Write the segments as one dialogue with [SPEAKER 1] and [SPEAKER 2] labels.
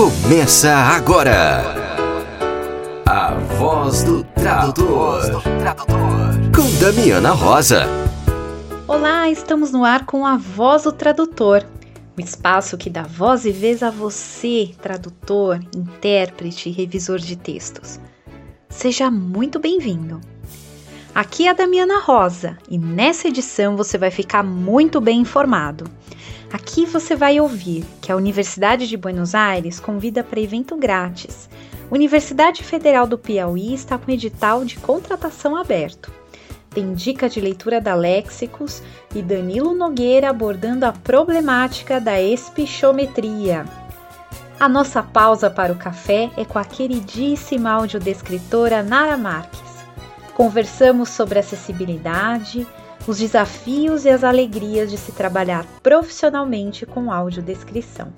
[SPEAKER 1] Começa agora. A voz do tradutor. Com Damiana Rosa.
[SPEAKER 2] Olá, estamos no ar com a Voz do Tradutor, o espaço que dá voz e vez a você, tradutor, intérprete e revisor de textos. Seja muito bem-vindo. Aqui é a Damiana Rosa e nessa edição você vai ficar muito bem informado. Aqui você vai ouvir que a Universidade de Buenos Aires convida para evento grátis. Universidade Federal do Piauí está com edital de contratação aberto. Tem dica de leitura da Léxicos e Danilo Nogueira abordando a problemática da espichometria. A nossa pausa para o café é com a queridíssima audiodescritora Nara Marques. Conversamos sobre acessibilidade, os desafios e as alegrias de se trabalhar profissionalmente com audiodescrição.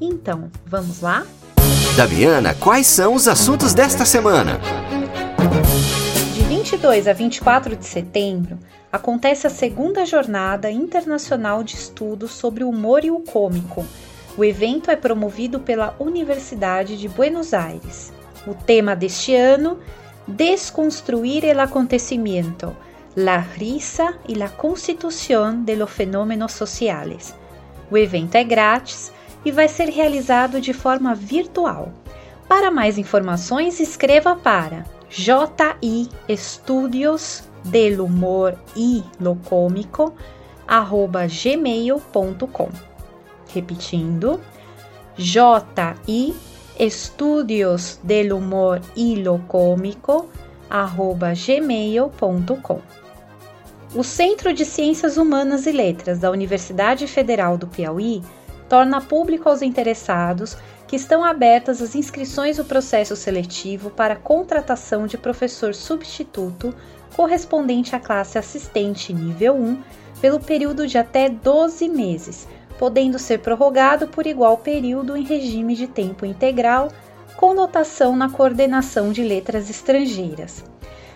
[SPEAKER 2] Então, vamos lá?
[SPEAKER 1] Damiana, quais são os assuntos desta semana?
[SPEAKER 2] De 22 a 24 de setembro, acontece a segunda jornada internacional de estudos sobre o humor e o cômico. O evento é promovido pela Universidade de Buenos Aires. O tema deste ano: Desconstruir el acontecimiento La risa e la constituição de los fenômenos sociales. O evento é grátis e vai ser realizado de forma virtual. Para mais informações, escreva para JI Estudios del Humor e lo Cômico, arroba gmail.com. Repetindo, JI Estudios del Humor e lo Cômico, arroba gmail.com. O Centro de Ciências Humanas e Letras da Universidade Federal do Piauí torna público aos interessados que estão abertas as inscrições do processo seletivo para contratação de professor substituto correspondente à classe assistente nível 1 pelo período de até 12 meses, podendo ser prorrogado por igual período em regime de tempo integral, com notação na coordenação de letras estrangeiras.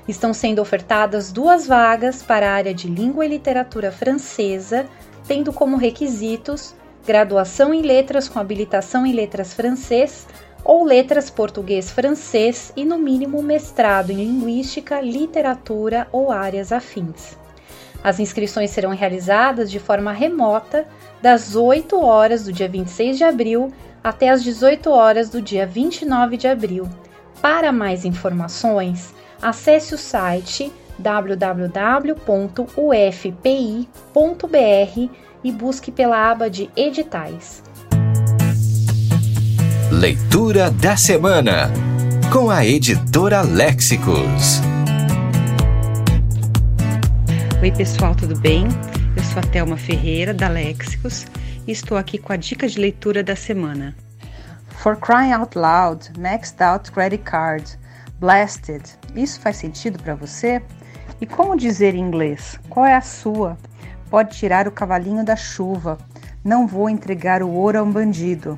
[SPEAKER 2] Estão sendo ofertadas duas vagas para a área de língua e literatura francesa, tendo como requisitos graduação em letras com habilitação em letras francês ou letras português-francês e, no mínimo, mestrado em linguística, literatura ou áreas afins. As inscrições serão realizadas de forma remota, das 8 horas do dia 26 de abril até as 18 horas do dia 29 de abril. Para mais informações, acesse o site www.ufpi.br e busque pela aba de editais.
[SPEAKER 1] Leitura da semana com a editora Léxicos.
[SPEAKER 3] Oi, pessoal, tudo bem? Eu sou a Thelma Ferreira, da Léxicos, e estou aqui com a dica de leitura da semana. For Crying Out Loud, Maxed Out Credit Card, Blasted. Isso faz sentido para você? E como dizer em inglês? Qual é a sua? Pode tirar o cavalinho da chuva. Não vou entregar o ouro a um bandido.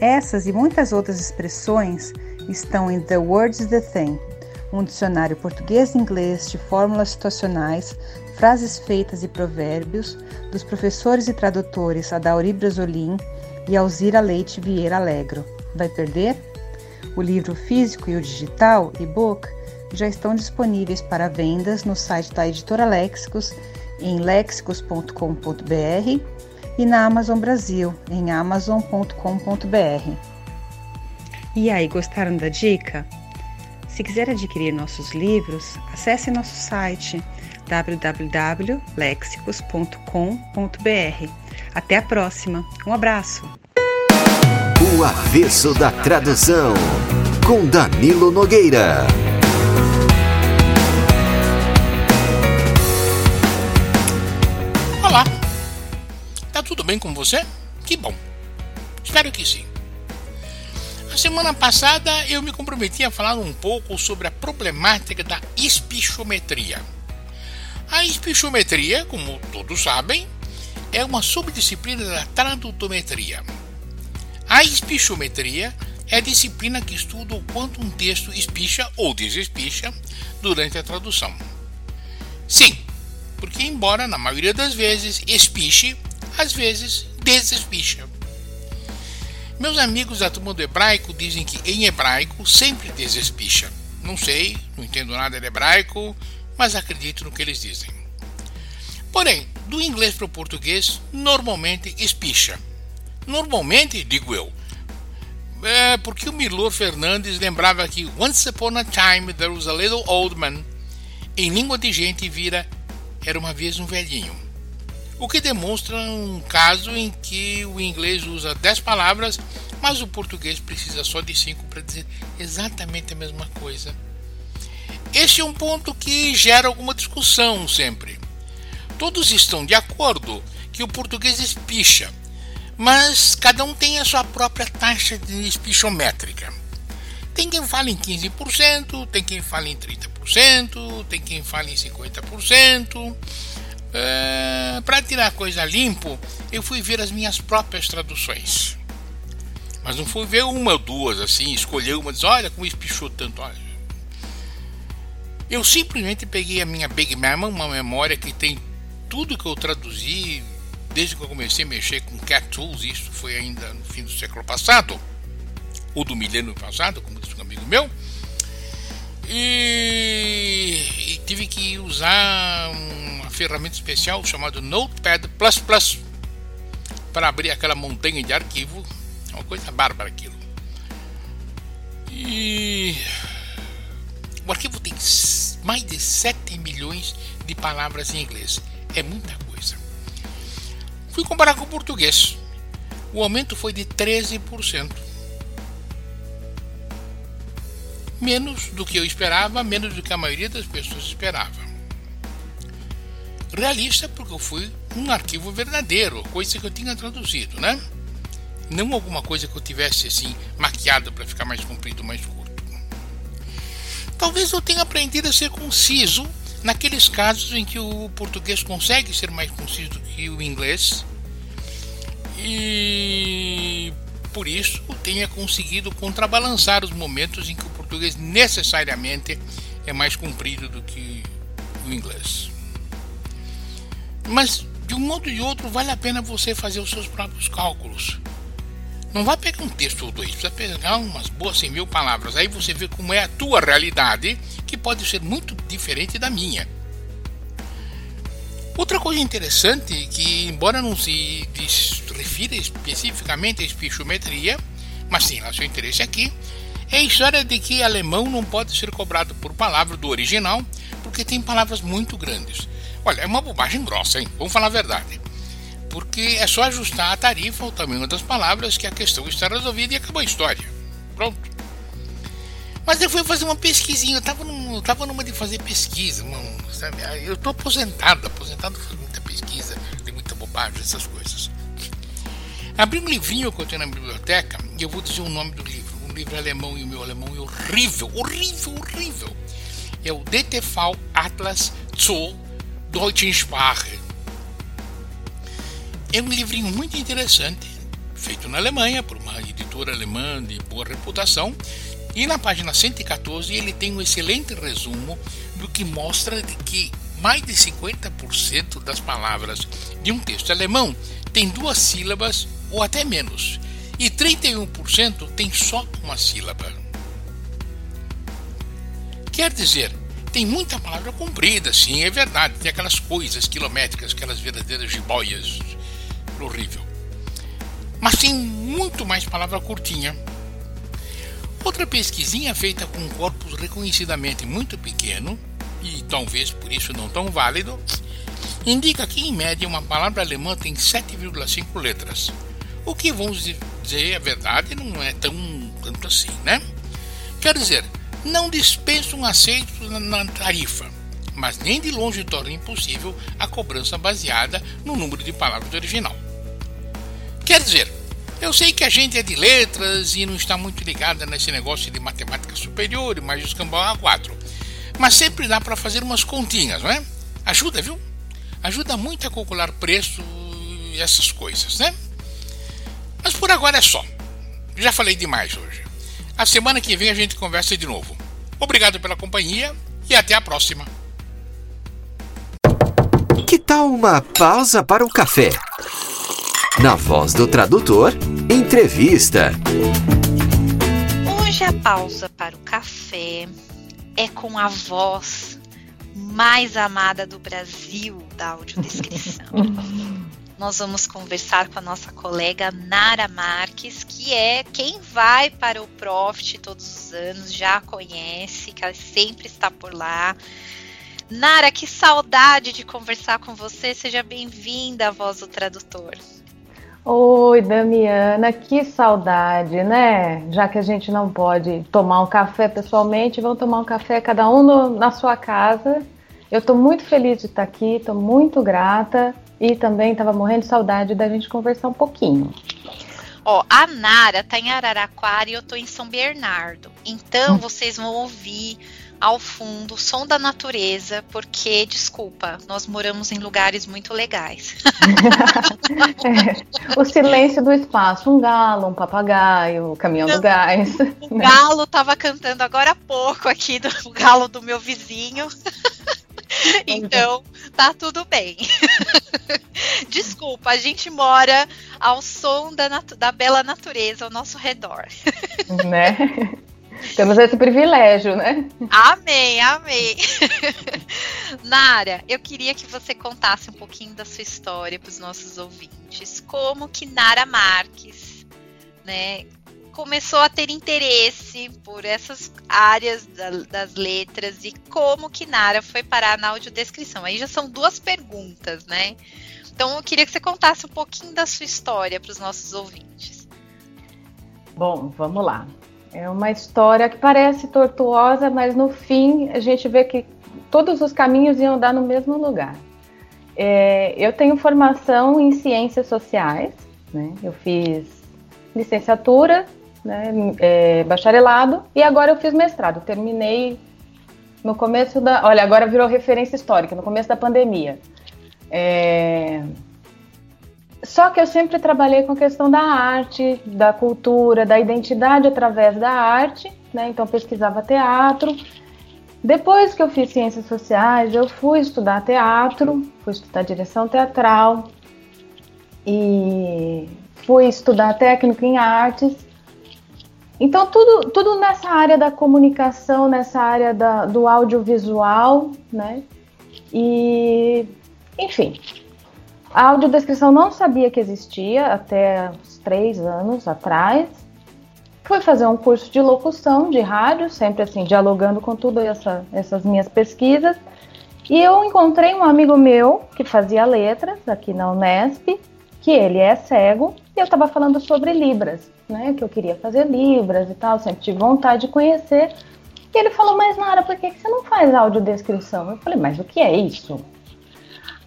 [SPEAKER 3] Essas e muitas outras expressões estão em The Words The Thing, um dicionário português-inglês de fórmulas situacionais, frases feitas e provérbios dos professores e tradutores Adauri Brasolim e Alzira Leite Vieira Alegro. Vai perder? O livro físico e o digital, e-book, já estão disponíveis para vendas no site da editora Léxicos, em lexicos.com.br e na Amazon Brasil, em amazon.com.br. E aí, gostaram da dica? Se quiser adquirir nossos livros, acesse nosso site www.lexicos.com.br. Até a próxima. Um abraço!
[SPEAKER 1] O Avesso da Tradução, com Danilo Nogueira.
[SPEAKER 4] Olá! Tá tudo bem com você? Que bom! Espero que sim. A semana passada eu me comprometi a falar um pouco sobre a problemática da espichometria. A espichometria, como todos sabem, é uma subdisciplina da tradutometria. A espichometria é a disciplina que estuda o quanto um texto espicha ou desespicha durante a tradução. Sim, porque embora na maioria das vezes espiche, às vezes desespicha. Meus amigos da turma do hebraico dizem que em hebraico sempre desespicha. Não sei, não entendo nada de hebraico, mas acredito no que eles dizem. Porém, do inglês para o português, normalmente espicha. Normalmente, digo eu, é porque o Milor Fernandes lembrava que Once upon a time there was a little old man. Em língua de gente vira era uma vez um velhinho. O que demonstra um caso em que o inglês usa 10 palavras, mas o português precisa só de 5 para dizer exatamente a mesma coisa. Este é um ponto que gera alguma discussão sempre. Todos estão de acordo que o português espicha, mas cada um tem a sua própria taxa de espichométrica. Tem quem fala em 15%, tem quem fala em 30%, tem quem fala em 50%. É, Para tirar a coisa limpo, eu fui ver as minhas próprias traduções. Mas não fui ver uma ou duas assim, escolher uma e dizer, olha como espichou tanto. Olha. Eu simplesmente peguei a minha Big Mama, uma memória que tem tudo que eu traduzi desde que eu comecei a mexer com Cat Tools, isso foi ainda no fim do século passado, ou do milênio passado, como disse um amigo meu, e, e tive que usar uma ferramenta especial chamada Notepad para abrir aquela montanha de arquivo, é uma coisa bárbara aquilo. E o arquivo tem mais de 7 milhões de palavras em inglês. É muita coisa. Fui comparar com o português. O aumento foi de 13%. Menos do que eu esperava, menos do que a maioria das pessoas esperava. Realista porque eu fui um arquivo verdadeiro, coisa que eu tinha traduzido, né? Não alguma coisa que eu tivesse assim maquiado para ficar mais comprido, mais curto. Talvez eu tenha aprendido a ser conciso naqueles casos em que o português consegue ser mais conciso que o inglês e por isso tenha conseguido contrabalançar os momentos em que o português necessariamente é mais comprido do que o inglês. Mas de um modo ou de outro vale a pena você fazer os seus próprios cálculos. Não vai pegar um texto ou dois, precisa pegar umas boas 100 mil palavras. Aí você vê como é a tua realidade, que pode ser muito diferente da minha. Outra coisa interessante, que embora não se refira especificamente à espichometria, mas tem lá seu interesse aqui, é a história de que alemão não pode ser cobrado por palavra do original, porque tem palavras muito grandes. Olha, é uma bobagem grossa, hein? Vamos falar a verdade porque é só ajustar a tarifa ao tamanho das palavras que a questão está resolvida e acabou a história. Pronto. Mas eu fui fazer uma pesquisinha, eu estava num, tava numa de fazer pesquisa, sabe? Eu estou aposentado, aposentado faz muita pesquisa, tem muita bobagem, essas coisas. Abri um livrinho que eu tenho na biblioteca e eu vou dizer o nome do livro. Um livro alemão e o meu alemão é horrível, horrível, horrível. É o DTV Atlas zur Deutschen Sprache é um livrinho muito interessante, feito na Alemanha, por uma editora alemã de boa reputação. E na página 114 ele tem um excelente resumo do que mostra que mais de 50% das palavras de um texto alemão tem duas sílabas ou até menos, e 31% tem só uma sílaba. Quer dizer, tem muita palavra comprida, sim, é verdade, tem aquelas coisas quilométricas, aquelas verdadeiras jiboias horrível. Mas tem muito mais palavra curtinha. Outra pesquisinha feita com um corpus reconhecidamente muito pequeno, e talvez por isso não tão válido, indica que em média uma palavra alemã tem 7,5 letras. O que vamos dizer a verdade não é tão tanto assim, né? Quer dizer, não dispensa um aceito na tarifa, mas nem de longe torna impossível a cobrança baseada no número de palavras original. Quer dizer, eu sei que a gente é de letras e não está muito ligada nesse negócio de matemática superior e mais os cambau A4. Mas sempre dá para fazer umas continhas, não é? Ajuda, viu? Ajuda muito a calcular preço e essas coisas, né? Mas por agora é só. Já falei demais hoje. A semana que vem a gente conversa de novo. Obrigado pela companhia e até a próxima.
[SPEAKER 1] Que tal uma pausa para o café? Na voz do tradutor Entrevista.
[SPEAKER 5] Hoje a pausa para o café é com a voz mais amada do Brasil da audiodescrição. Nós vamos conversar com a nossa colega Nara Marques, que é quem vai para o Profit todos os anos, já conhece, que ela sempre está por lá. Nara, que saudade de conversar com você. Seja bem-vinda à Voz do Tradutor.
[SPEAKER 6] Oi, Damiana, que saudade, né? Já que a gente não pode tomar um café pessoalmente, vamos tomar um café cada um no, na sua casa. Eu estou muito feliz de estar aqui, estou muito grata e também estava morrendo de saudade da gente conversar um pouquinho.
[SPEAKER 5] Ó, a Nara tá em Araraquara e eu tô em São Bernardo. Então hum. vocês vão ouvir ao fundo, o som da natureza, porque, desculpa, nós moramos em lugares muito legais.
[SPEAKER 6] é, o silêncio do espaço, um galo, um papagaio, o caminhão Não, do gás.
[SPEAKER 5] O né? galo estava cantando agora há pouco aqui, do, o galo do meu vizinho. então, tá tudo bem. Desculpa, a gente mora ao som da, da bela natureza ao nosso redor.
[SPEAKER 6] Né? Temos esse privilégio, né?
[SPEAKER 5] Amém, amém. Nara, eu queria que você contasse um pouquinho da sua história para os nossos ouvintes. Como que Nara Marques, né, começou a ter interesse por essas áreas da, das letras e como que Nara foi parar na audiodescrição. Aí já são duas perguntas, né? Então eu queria que você contasse um pouquinho da sua história para os nossos ouvintes.
[SPEAKER 6] Bom, vamos lá. É uma história que parece tortuosa, mas no fim a gente vê que todos os caminhos iam dar no mesmo lugar. É, eu tenho formação em ciências sociais, né? eu fiz licenciatura, né? é, bacharelado e agora eu fiz mestrado. Terminei no começo da. Olha, agora virou referência histórica, no começo da pandemia. É, só que eu sempre trabalhei com a questão da arte, da cultura, da identidade através da arte, né? Então pesquisava teatro. Depois que eu fiz ciências sociais, eu fui estudar teatro, fui estudar direção teatral e fui estudar técnico em artes. Então tudo, tudo nessa área da comunicação, nessa área da, do audiovisual, né? E enfim, a audiodescrição não sabia que existia até uns três anos atrás. Fui fazer um curso de locução de rádio, sempre assim, dialogando com todas essa, essas minhas pesquisas. E eu encontrei um amigo meu que fazia letras aqui na Unesp, que ele é cego, e eu estava falando sobre Libras, né? Que eu queria fazer Libras e tal, sempre tive vontade de conhecer. E ele falou, mas Nara, por que, que você não faz audiodescrição? Eu falei, mas o que é isso?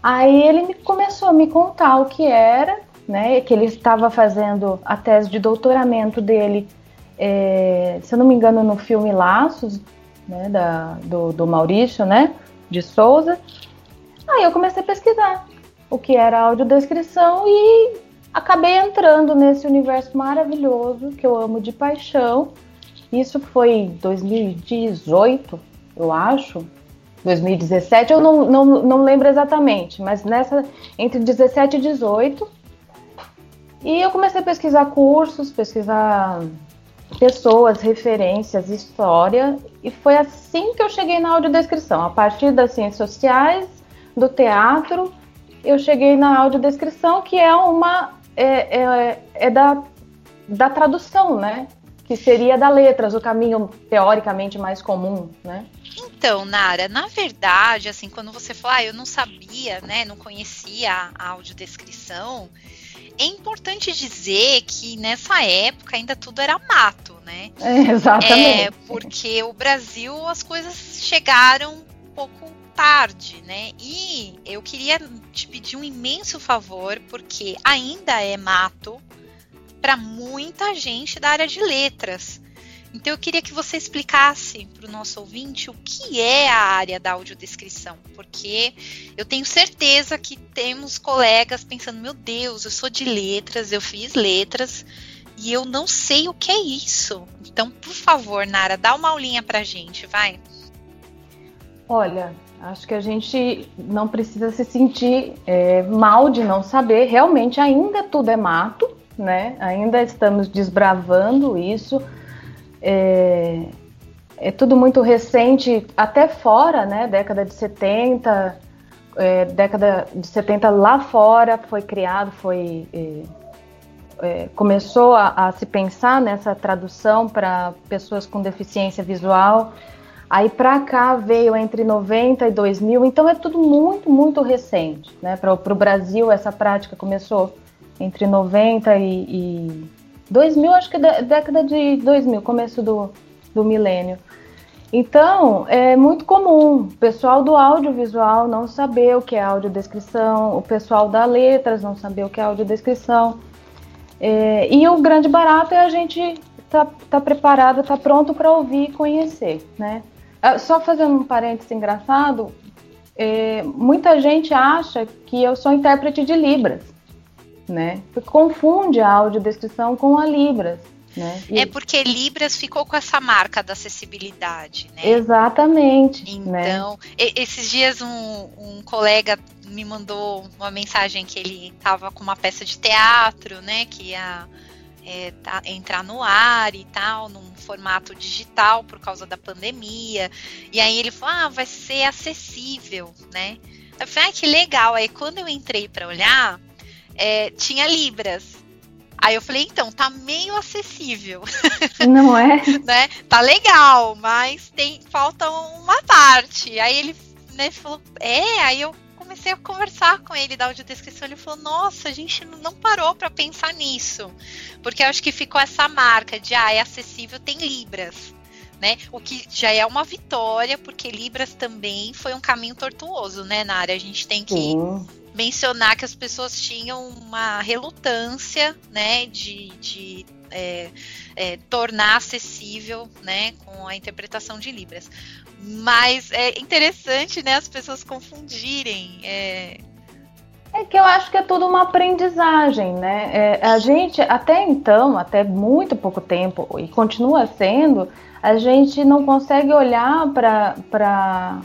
[SPEAKER 6] Aí ele me, começou a me contar o que era, né? Que ele estava fazendo a tese de doutoramento dele, é, se eu não me engano, no filme Laços, né? Da, do, do Maurício, né? De Souza. Aí eu comecei a pesquisar o que era audiodescrição e acabei entrando nesse universo maravilhoso que eu amo de paixão. Isso foi em 2018, eu acho, 2017, eu não, não, não lembro exatamente, mas nessa entre 17 e 18. E eu comecei a pesquisar cursos, pesquisar pessoas, referências, história, e foi assim que eu cheguei na audiodescrição. A partir das ciências sociais, do teatro, eu cheguei na audiodescrição, que é uma é, é, é da, da tradução, né? Que seria da letras, o caminho teoricamente mais comum, né?
[SPEAKER 5] Então, Nara, na verdade, assim, quando você fala, ah, eu não sabia, né, não conhecia a audiodescrição, é importante dizer que nessa época ainda tudo era mato, né?
[SPEAKER 6] É, exatamente. É,
[SPEAKER 5] porque o Brasil as coisas chegaram um pouco tarde, né? E eu queria te pedir um imenso favor, porque ainda é mato para muita gente da área de letras. Então eu queria que você explicasse para o nosso ouvinte o que é a área da audiodescrição, porque eu tenho certeza que temos colegas pensando, meu Deus, eu sou de letras, eu fiz letras e eu não sei o que é isso. Então, por favor, Nara, dá uma aulinha para a gente, vai.
[SPEAKER 6] Olha, acho que a gente não precisa se sentir é, mal de não saber. Realmente, ainda tudo é mato, né? Ainda estamos desbravando isso. É, é tudo muito recente, até fora, né? Década de 70, é, década de 70 lá fora foi criado, foi é, é, começou a, a, se pensar nessa tradução para pessoas com deficiência visual. Aí para cá veio entre 90 e 2000, então é tudo muito, muito recente. Né? Para o Brasil, essa prática começou entre 90 e, e 2000, acho que é década de 2000, começo do, do milênio. Então, é muito comum o pessoal do audiovisual não saber o que é audiodescrição, o pessoal da letras não saber o que é audiodescrição. É, e o grande barato é a gente tá, tá preparado, tá pronto para ouvir e conhecer, né? É, só fazendo um parênteses engraçado, é, muita gente acha que eu sou intérprete de Libras, né? Confunde a audiodescrição com a Libras. Né?
[SPEAKER 5] E... É porque Libras ficou com essa marca da acessibilidade, né?
[SPEAKER 6] Exatamente.
[SPEAKER 5] Né? Então, né? esses dias um, um, colega me mandou uma mensagem que ele estava com uma peça de teatro, né? Que ia é, tá, entrar no ar e tal, num formato digital por causa da pandemia. E aí ele falou: ah, vai ser acessível, né? Eu falei, ah, que legal. Aí quando eu entrei para olhar, é, tinha Libras. Aí eu falei, então, tá meio acessível.
[SPEAKER 6] Não é?
[SPEAKER 5] né? Tá legal, mas tem falta uma parte. Aí ele né, falou, é, aí eu comecei a conversar com ele da audiodescrição, ele falou, nossa, a gente não parou para pensar nisso. Porque eu acho que ficou essa marca de, ah, é acessível, tem Libras. Né? O que já é uma vitória, porque Libras também foi um caminho tortuoso, né, na área. A gente tem que Sim mencionar que as pessoas tinham uma relutância, né, de, de é, é, tornar acessível, né, com a interpretação de Libras. Mas é interessante, né, as pessoas confundirem. É...
[SPEAKER 6] é que eu acho que é tudo uma aprendizagem, né? É, a gente, até então, até muito pouco tempo, e continua sendo, a gente não consegue olhar para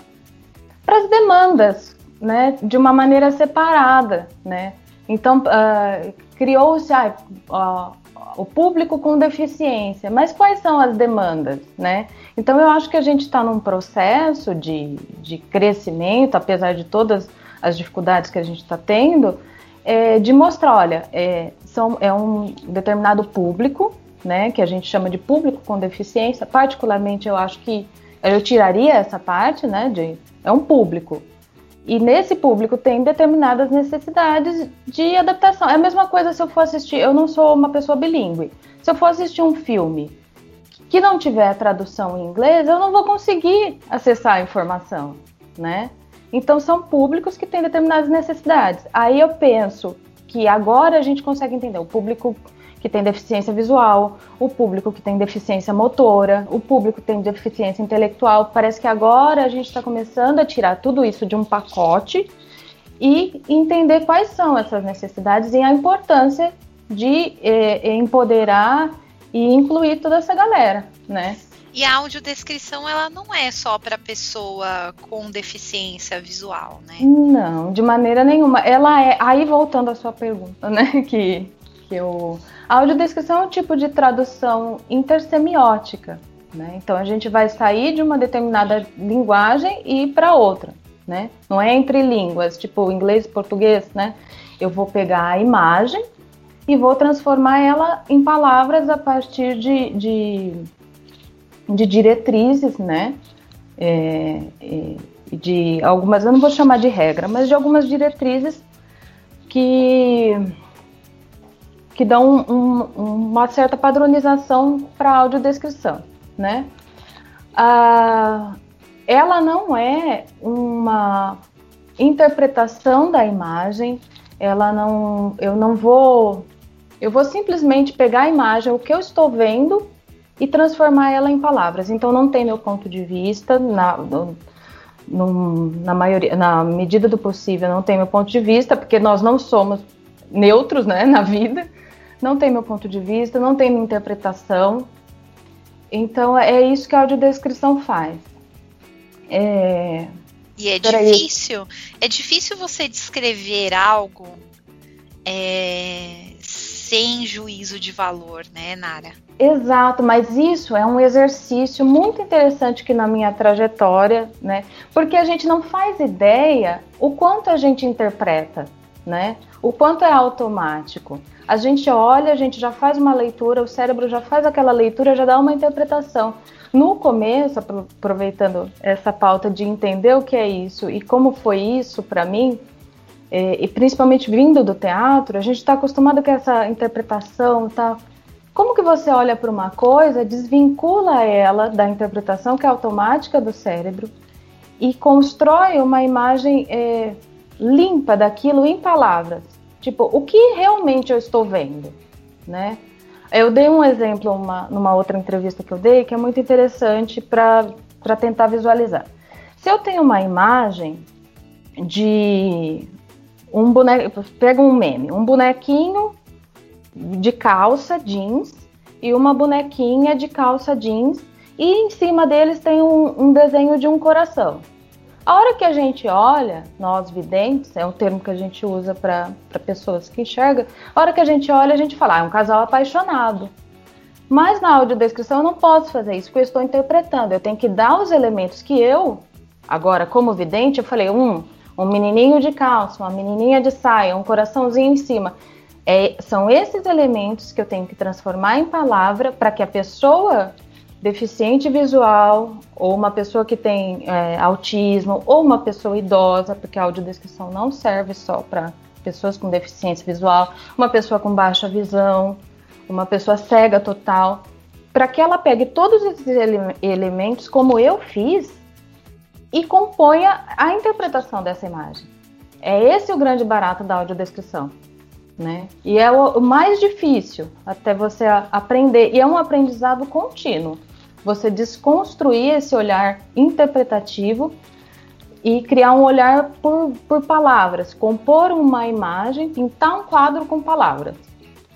[SPEAKER 6] as demandas né, de uma maneira separada, né? Então uh, criou-se uh, o público com deficiência, mas quais são as demandas, né? Então eu acho que a gente está num processo de, de crescimento, apesar de todas as dificuldades que a gente está tendo, é, de mostrar, olha, é, são, é um determinado público, né, que a gente chama de público com deficiência. Particularmente, eu acho que eu tiraria essa parte, né, de é um público, e nesse público tem determinadas necessidades de adaptação. É a mesma coisa se eu for assistir, eu não sou uma pessoa bilíngue. Se eu for assistir um filme que não tiver tradução em inglês, eu não vou conseguir acessar a informação, né? Então são públicos que têm determinadas necessidades. Aí eu penso que agora a gente consegue entender o público que tem deficiência visual, o público que tem deficiência motora, o público que tem deficiência intelectual. Parece que agora a gente está começando a tirar tudo isso de um pacote e entender quais são essas necessidades e a importância de eh, empoderar e incluir toda essa galera, né?
[SPEAKER 5] E a audiodescrição, ela não é só para pessoa com deficiência visual, né?
[SPEAKER 6] Não, de maneira nenhuma. Ela é. Aí voltando à sua pergunta, né? Que, eu a audiodescrição é um tipo de tradução intersemiótica, né? Então a gente vai sair de uma determinada linguagem e ir para outra, né? Não é entre línguas, tipo inglês e português, né? Eu vou pegar a imagem e vou transformar ela em palavras a partir de, de, de diretrizes, né? É, de algumas, eu não vou chamar de regra, mas de algumas diretrizes que que dão um, uma certa padronização para a audiodescrição, né? Ah, ela não é uma interpretação da imagem, ela não, eu não vou, eu vou simplesmente pegar a imagem, o que eu estou vendo e transformar ela em palavras. Então não tem meu ponto de vista na, no, na maioria, na medida do possível, não tem meu ponto de vista, porque nós não somos neutros, né, na vida não tem meu ponto de vista, não tem minha interpretação. Então é isso que a audiodescrição faz.
[SPEAKER 5] É... E é difícil, é difícil você descrever algo é, sem juízo de valor, né, Nara?
[SPEAKER 6] Exato, mas isso é um exercício muito interessante que na minha trajetória, né? Porque a gente não faz ideia o quanto a gente interpreta, né? O quanto é automático. A gente olha, a gente já faz uma leitura, o cérebro já faz aquela leitura, já dá uma interpretação. No começo, aproveitando essa pauta de entender o que é isso e como foi isso para mim, é, e principalmente vindo do teatro, a gente está acostumado com essa interpretação, tá? Como que você olha para uma coisa, desvincula ela da interpretação que é automática do cérebro e constrói uma imagem é, limpa daquilo em palavras? Tipo, o que realmente eu estou vendo, né? Eu dei um exemplo uma, numa outra entrevista que eu dei que é muito interessante para tentar visualizar. Se eu tenho uma imagem de um boneco, pega um meme, um bonequinho de calça jeans e uma bonequinha de calça jeans e em cima deles tem um, um desenho de um coração. A hora que a gente olha, nós videntes, é um termo que a gente usa para pessoas que enxergam, a hora que a gente olha, a gente fala, ah, é um casal apaixonado. Mas na audiodescrição eu não posso fazer isso, porque eu estou interpretando. Eu tenho que dar os elementos que eu, agora como vidente, eu falei, um, um menininho de calça, uma menininha de saia, um coraçãozinho em cima. É, são esses elementos que eu tenho que transformar em palavra para que a pessoa deficiente visual, ou uma pessoa que tem é, autismo, ou uma pessoa idosa, porque a audiodescrição não serve só para pessoas com deficiência visual, uma pessoa com baixa visão, uma pessoa cega total, para que ela pegue todos esses ele elementos, como eu fiz, e componha a interpretação dessa imagem. É esse o grande barato da audiodescrição. Né? E é o mais difícil até você aprender, e é um aprendizado contínuo. Você desconstruir esse olhar interpretativo e criar um olhar por, por palavras, compor uma imagem, pintar um quadro com palavras.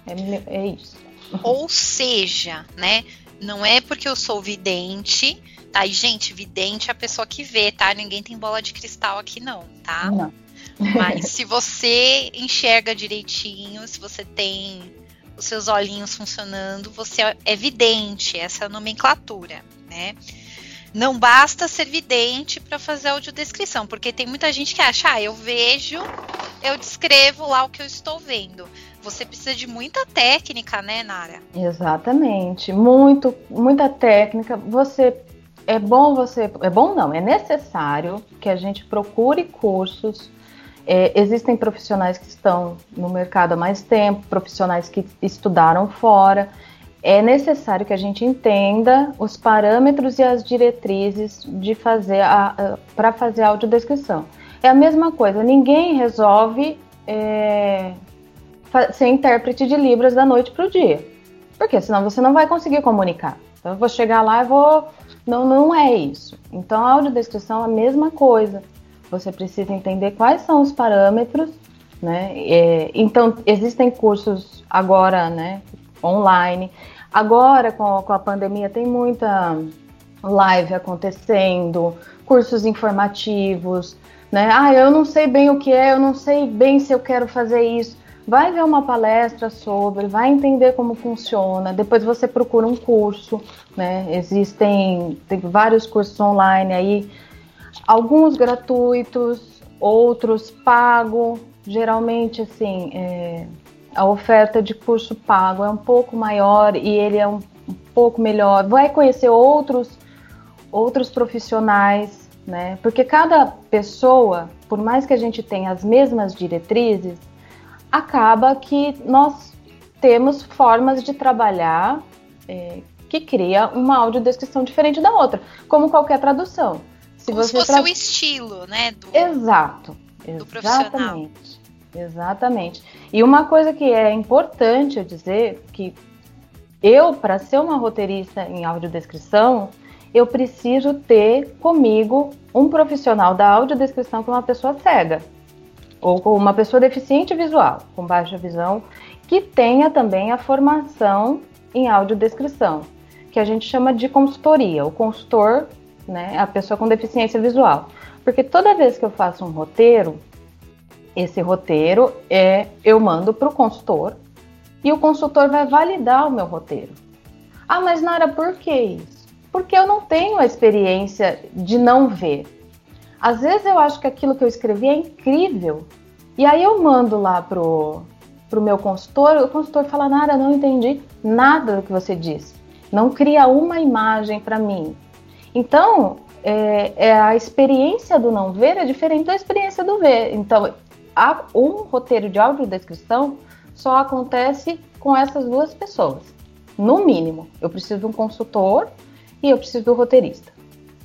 [SPEAKER 6] É, é isso.
[SPEAKER 5] Ou seja, né? Não é porque eu sou vidente Tá? E, gente, vidente é a pessoa que vê, tá? Ninguém tem bola de cristal aqui, não, tá?
[SPEAKER 6] Não.
[SPEAKER 5] Mas se você enxerga direitinho, se você tem os seus olhinhos funcionando, você é vidente, essa é a nomenclatura, né? Não basta ser vidente para fazer audiodescrição, porque tem muita gente que acha, ah, eu vejo, eu descrevo lá o que eu estou vendo. Você precisa de muita técnica, né, Nara?
[SPEAKER 6] Exatamente, muito, muita técnica. Você é bom você. É bom não, é necessário que a gente procure cursos. É, existem profissionais que estão no mercado há mais tempo, profissionais que estudaram fora. É necessário que a gente entenda os parâmetros e as diretrizes de fazer para fazer a audiodescrição. É a mesma coisa, ninguém resolve é, ser intérprete de Libras da noite para o dia. Porque senão você não vai conseguir comunicar. Então eu vou chegar lá e vou não, não é isso. Então, a audiodescrição é a mesma coisa. Você precisa entender quais são os parâmetros, né? É, então, existem cursos agora, né, online. Agora, com, com a pandemia, tem muita live acontecendo, cursos informativos, né? Ah, eu não sei bem o que é, eu não sei bem se eu quero fazer isso vai ver uma palestra sobre, vai entender como funciona, depois você procura um curso, né? Existem tem vários cursos online aí, alguns gratuitos, outros pago. Geralmente, assim, é, a oferta de curso pago é um pouco maior e ele é um, um pouco melhor. Vai conhecer outros outros profissionais, né? Porque cada pessoa, por mais que a gente tenha as mesmas diretrizes, acaba que nós temos formas de trabalhar é, que cria uma audiodescrição diferente da outra, como qualquer tradução.
[SPEAKER 5] Se como você se fosse tra... o estilo, né?
[SPEAKER 6] Do, Exato. Do exatamente. Exatamente. E uma coisa que é importante eu dizer que eu, para ser uma roteirista em audiodescrição, eu preciso ter comigo um profissional da audiodescrição que é uma pessoa cega ou com uma pessoa deficiente visual, com baixa visão, que tenha também a formação em audiodescrição, que a gente chama de consultoria. O consultor, né, a pessoa com deficiência visual. Porque toda vez que eu faço um roteiro, esse roteiro é eu mando para o consultor e o consultor vai validar o meu roteiro. Ah, mas Nara, por que isso? Porque eu não tenho a experiência de não ver. Às vezes eu acho que aquilo que eu escrevi é incrível. E aí eu mando lá pro, pro meu consultor, o consultor fala: Nara, não entendi nada do que você disse. Não cria uma imagem para mim. Então, é, é, a experiência do não ver é diferente da experiência do ver. Então, a, um roteiro de audiodescrição só acontece com essas duas pessoas. No mínimo, eu preciso de um consultor e eu preciso do roteirista,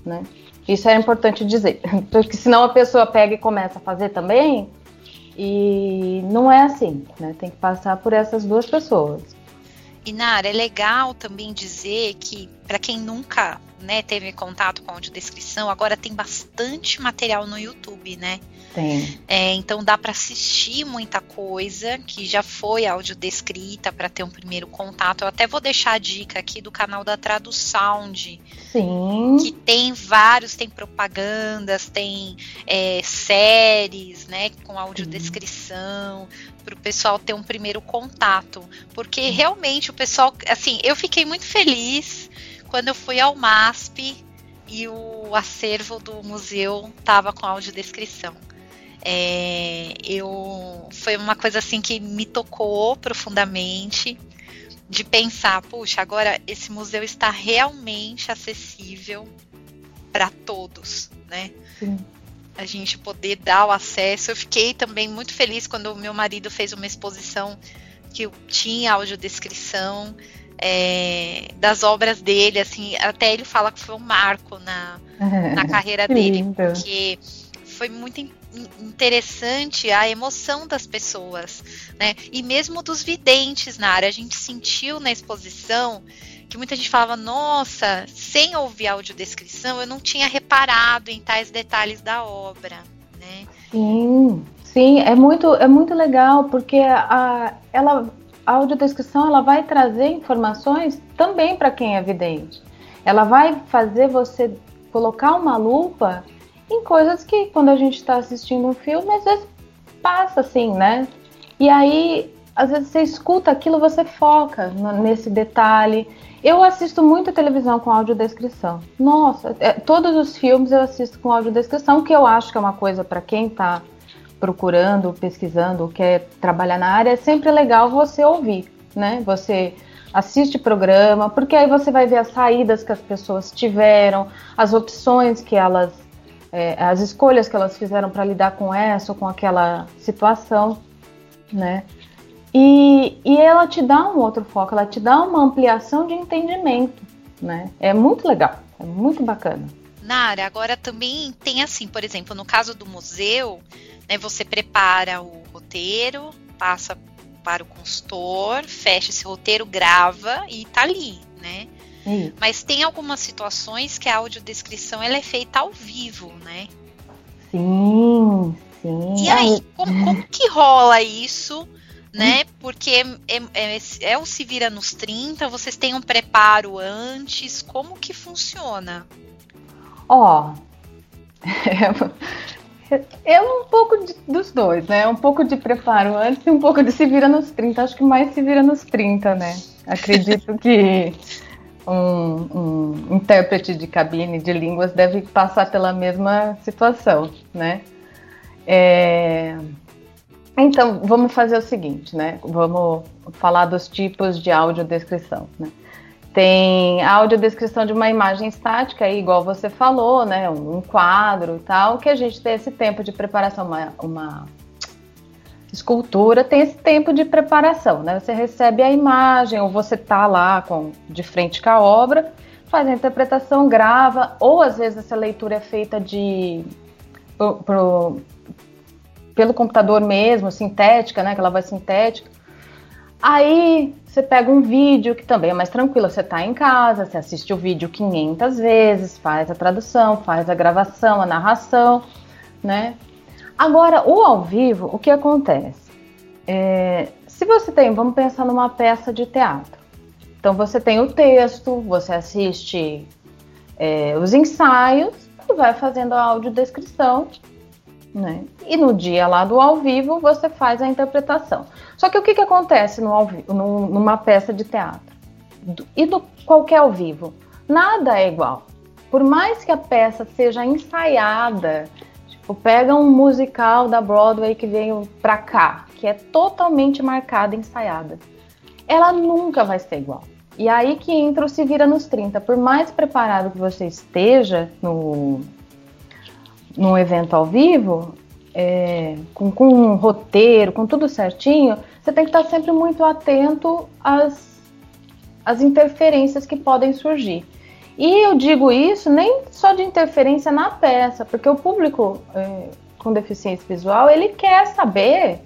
[SPEAKER 6] né? Isso é importante dizer, porque senão a pessoa pega e começa a fazer também e não é assim, né? Tem que passar por essas duas pessoas.
[SPEAKER 5] E Nara, é legal também dizer que para quem nunca né, teve contato com a audiodescrição, agora tem bastante material no YouTube, né?
[SPEAKER 6] Tem.
[SPEAKER 5] É, então dá para assistir muita coisa que já foi audiodescrita para ter um primeiro contato. Eu até vou deixar a dica aqui do canal da Tradusound.
[SPEAKER 6] Sim.
[SPEAKER 5] Que tem vários, tem propagandas, tem é, séries, né, com audiodescrição, para o pessoal ter um primeiro contato. Porque realmente o pessoal, assim, eu fiquei muito feliz quando eu fui ao MASP e o acervo do museu estava com audiodescrição. É, eu foi uma coisa assim que me tocou profundamente de pensar, puxa, agora esse museu está realmente acessível para todos, né?
[SPEAKER 6] Sim.
[SPEAKER 5] A gente poder dar o acesso. Eu fiquei também muito feliz quando o meu marido fez uma exposição que tinha audiodescrição é, das obras dele, assim, até ele fala que foi um marco na, na carreira dele,
[SPEAKER 6] lindo.
[SPEAKER 5] porque foi muito interessante a emoção das pessoas, né? E mesmo dos videntes na área, a gente sentiu na exposição que muita gente falava, nossa, sem ouvir a audiodescrição, eu não tinha reparado em tais detalhes da obra, né?
[SPEAKER 6] Sim, sim, é muito, é muito legal, porque a, ela a audiodescrição ela vai trazer informações também para quem é vidente. Ela vai fazer você colocar uma lupa em coisas que quando a gente está assistindo um filme, às vezes passa assim, né? E aí, às vezes você escuta aquilo, você foca nesse detalhe. Eu assisto muito televisão com audiodescrição. Nossa, é, todos os filmes eu assisto com audiodescrição, que eu acho que é uma coisa para quem está procurando, pesquisando, quer trabalhar na área, é sempre legal você ouvir, né? Você assiste programa, porque aí você vai ver as saídas que as pessoas tiveram, as opções que elas, é, as escolhas que elas fizeram para lidar com essa ou com aquela situação, né? E, e ela te dá um outro foco, ela te dá uma ampliação de entendimento, né? É muito legal, é muito bacana.
[SPEAKER 5] Nara, agora também tem assim, por exemplo, no caso do museu, né, você prepara o roteiro, passa para o consultor, fecha esse roteiro, grava e tá ali, né? Mas tem algumas situações que a audiodescrição ela é feita ao vivo, né?
[SPEAKER 6] Sim, sim.
[SPEAKER 5] E aí, como, como que rola isso? Né? Porque é, é, é, o se vira nos 30, vocês têm um preparo antes, como que funciona?
[SPEAKER 6] Ó, é um pouco de, dos dois, né? Um pouco de preparo antes e um pouco de se vira nos 30. Acho que mais se vira nos 30, né? Acredito que um, um intérprete de cabine de línguas deve passar pela mesma situação, né? É... Então, vamos fazer o seguinte, né? Vamos falar dos tipos de audiodescrição, né? Tem a audiodescrição de uma imagem estática, igual você falou, né? Um quadro e tal, que a gente tem esse tempo de preparação, uma, uma escultura tem esse tempo de preparação, né? Você recebe a imagem, ou você tá lá com, de frente com a obra, faz a interpretação, grava, ou às vezes essa leitura é feita de pro, pro, pelo computador mesmo, sintética, né? Que ela vai sintética. Aí você pega um vídeo que também é mais tranquilo, você está em casa, você assiste o vídeo 500 vezes, faz a tradução, faz a gravação, a narração, né? Agora, o ao vivo, o que acontece? É, se você tem, vamos pensar numa peça de teatro. Então você tem o texto, você assiste é, os ensaios e vai fazendo a audiodescrição né? E no dia lá do ao vivo você faz a interpretação. Só que o que, que acontece no, no, numa peça de teatro? E do qualquer ao vivo? Nada é igual. Por mais que a peça seja ensaiada, tipo, pega um musical da Broadway que veio pra cá, que é totalmente marcada, ensaiada, ela nunca vai ser igual. E aí que entra o Se Vira nos 30. Por mais preparado que você esteja no, no evento ao vivo, é, com, com um roteiro, com tudo certinho, você tem que estar sempre muito atento às, às interferências que podem surgir. E eu digo isso nem só de interferência na peça, porque o público é, com deficiência visual ele quer saber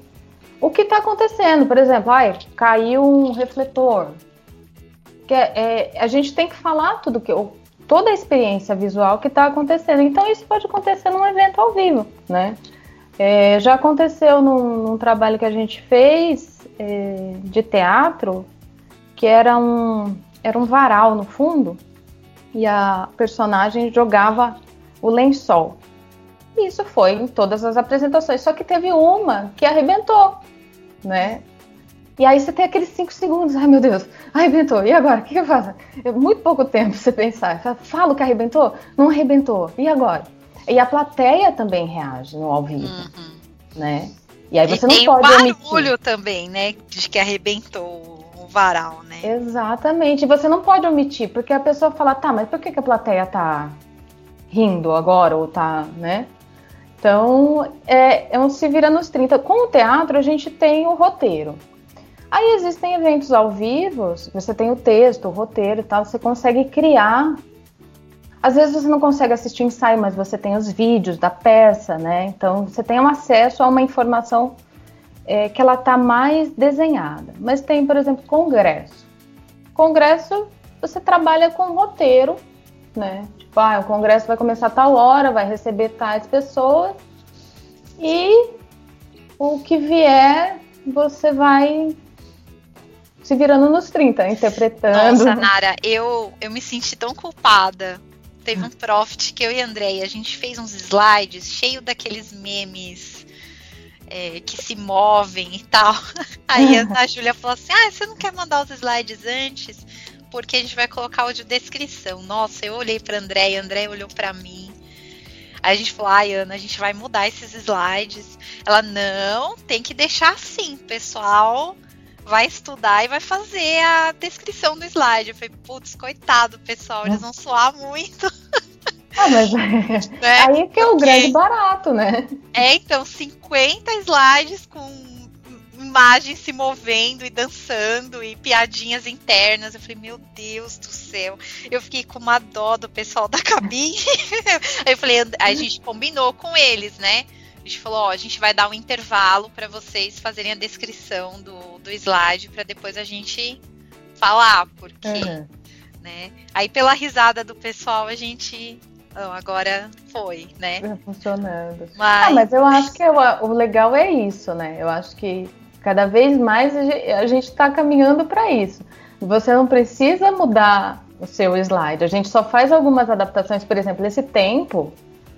[SPEAKER 6] o que está acontecendo. Por exemplo, ai, caiu um refletor, que é, é, a gente tem que falar tudo que toda a experiência visual que está acontecendo. Então isso pode acontecer num evento ao vivo, né? É, já aconteceu num, num, trabalho que a gente fez é, de teatro, que era um era um varal no fundo e a personagem jogava o lençol. E isso foi em todas as apresentações, só que teve uma que arrebentou, né? E aí você tem aqueles cinco segundos, ai meu Deus, arrebentou, e agora? O que, eu faço? É muito pouco tempo você pensar. Fala que arrebentou? Não arrebentou, e agora? E a plateia também reage no ao vivo, uhum. né?
[SPEAKER 5] E aí você e não tem pode um barulho omitir. também, né? De que arrebentou o varal, né?
[SPEAKER 6] Exatamente. E você não pode omitir, porque a pessoa fala, tá, mas por que, que a plateia tá rindo agora, ou tá, né? Então, é, é um se vira nos 30. Com o teatro, a gente tem o roteiro. Aí existem eventos ao vivo, você tem o texto, o roteiro e tal, você consegue criar. Às vezes você não consegue assistir o ensaio, mas você tem os vídeos da peça, né? Então você tem um acesso a uma informação é, que ela está mais desenhada. Mas tem, por exemplo, congresso. Congresso, você trabalha com roteiro, né? Tipo, ah, o congresso vai começar a tal hora, vai receber tais pessoas e o que vier você vai se virando nos 30, interpretando.
[SPEAKER 5] Nossa, Nara, eu, eu me senti tão culpada. Teve um profit que eu e a Andréia, a gente fez uns slides cheio daqueles memes é, que se movem e tal. Aí a, a Júlia falou assim: Ah, você não quer mandar os slides antes? Porque a gente vai colocar áudio descrição. Nossa, eu olhei pra Andréia, a Andréia olhou para mim. Aí a gente falou, ai, Ana, a gente vai mudar esses slides. Ela, não, tem que deixar assim, pessoal vai estudar e vai fazer a descrição do slide. Eu falei, putz, coitado, pessoal, eles vão suar muito.
[SPEAKER 6] Ah, mas né? aí que é o Porque... grande barato, né?
[SPEAKER 5] É, então, 50 slides com imagens se movendo e dançando e piadinhas internas. Eu falei, meu Deus do céu. Eu fiquei com uma dó do pessoal da cabine. aí eu falei, a gente combinou com eles, né? A gente falou, ó, a gente vai dar um intervalo para vocês fazerem a descrição do, do slide para depois a gente falar, porque, uhum. né? Aí pela risada do pessoal a gente oh, agora foi, né?
[SPEAKER 6] Tá funcionando. Mas... Ah, mas eu acho que o, o legal é isso, né? Eu acho que cada vez mais a gente está caminhando para isso. Você não precisa mudar o seu slide. A gente só faz algumas adaptações, por exemplo, esse tempo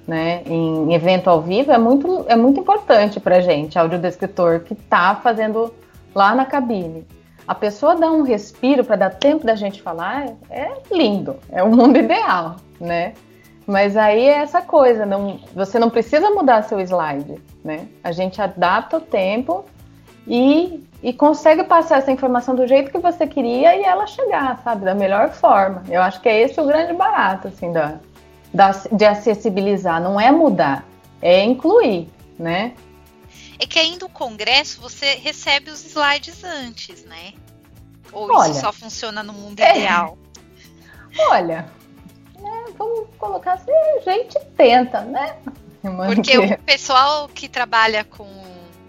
[SPEAKER 6] né, em evento ao vivo é muito, é muito importante para a gente, audiodescritor que está fazendo lá na cabine. A pessoa dá um respiro para dar tempo da gente falar é lindo, é o mundo ideal, né? Mas aí é essa coisa, não, você não precisa mudar seu slide, né? A gente adapta o tempo e, e consegue passar essa informação do jeito que você queria e ela chegar, sabe, da melhor forma. Eu acho que é esse o grande barato, assim, da, de acessibilizar, não é mudar, é incluir, né?
[SPEAKER 5] É que aí no congresso você recebe os slides antes, né? Ou
[SPEAKER 6] Olha,
[SPEAKER 5] isso só funciona no mundo é... ideal?
[SPEAKER 6] Olha, né, vamos colocar assim, a gente tenta, né?
[SPEAKER 5] Porque o pessoal que trabalha com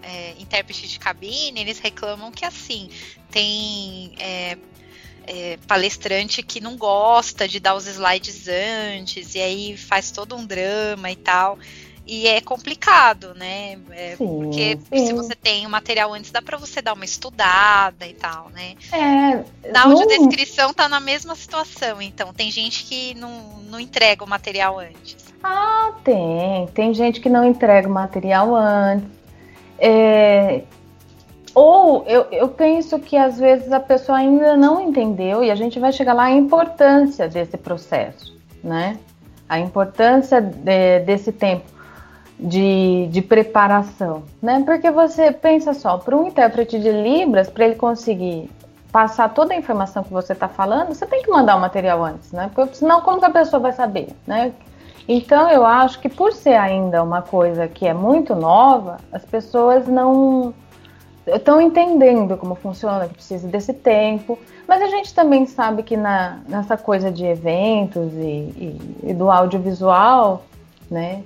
[SPEAKER 5] é, intérprete de cabine, eles reclamam que assim, tem é, é, palestrante que não gosta de dar os slides antes, e aí faz todo um drama e tal. E é complicado, né? É, sim, porque sim. se você tem o material antes, dá para você dar uma estudada e tal, né?
[SPEAKER 6] É,
[SPEAKER 5] na audiodescrição tá na mesma situação, então. Tem gente que não, não entrega o material antes.
[SPEAKER 6] Ah, tem. Tem gente que não entrega o material antes. É, ou eu, eu penso que às vezes a pessoa ainda não entendeu e a gente vai chegar lá a importância desse processo, né? A importância de, desse tempo de, de preparação, né? Porque você pensa só, para um intérprete de Libras, para ele conseguir passar toda a informação que você está falando, você tem que mandar o material antes, né? Porque senão como que a pessoa vai saber, né? Então eu acho que por ser ainda uma coisa que é muito nova, as pessoas não estão entendendo como funciona, que precisa desse tempo. Mas a gente também sabe que na, nessa coisa de eventos e, e, e do audiovisual, né?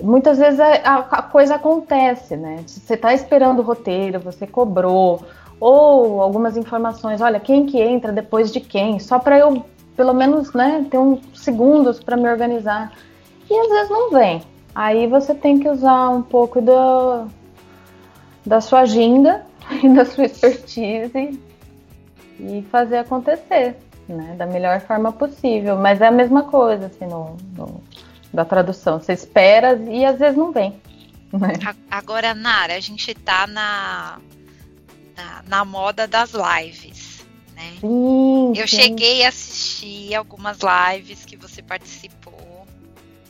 [SPEAKER 6] Muitas vezes a, a coisa acontece, né? Você está esperando o roteiro, você cobrou, ou algumas informações, olha, quem que entra depois de quem, só para eu, pelo menos, né, ter uns segundos para me organizar. E às vezes não vem. Aí você tem que usar um pouco do, da sua agenda e da sua expertise e fazer acontecer, né, da melhor forma possível. Mas é a mesma coisa, assim, no, no da tradução. Você espera e às vezes não vem. Né?
[SPEAKER 5] Agora, Nara, a gente tá na na, na moda das lives. Né?
[SPEAKER 6] Sim,
[SPEAKER 5] eu
[SPEAKER 6] sim.
[SPEAKER 5] cheguei a assistir algumas lives que você participou,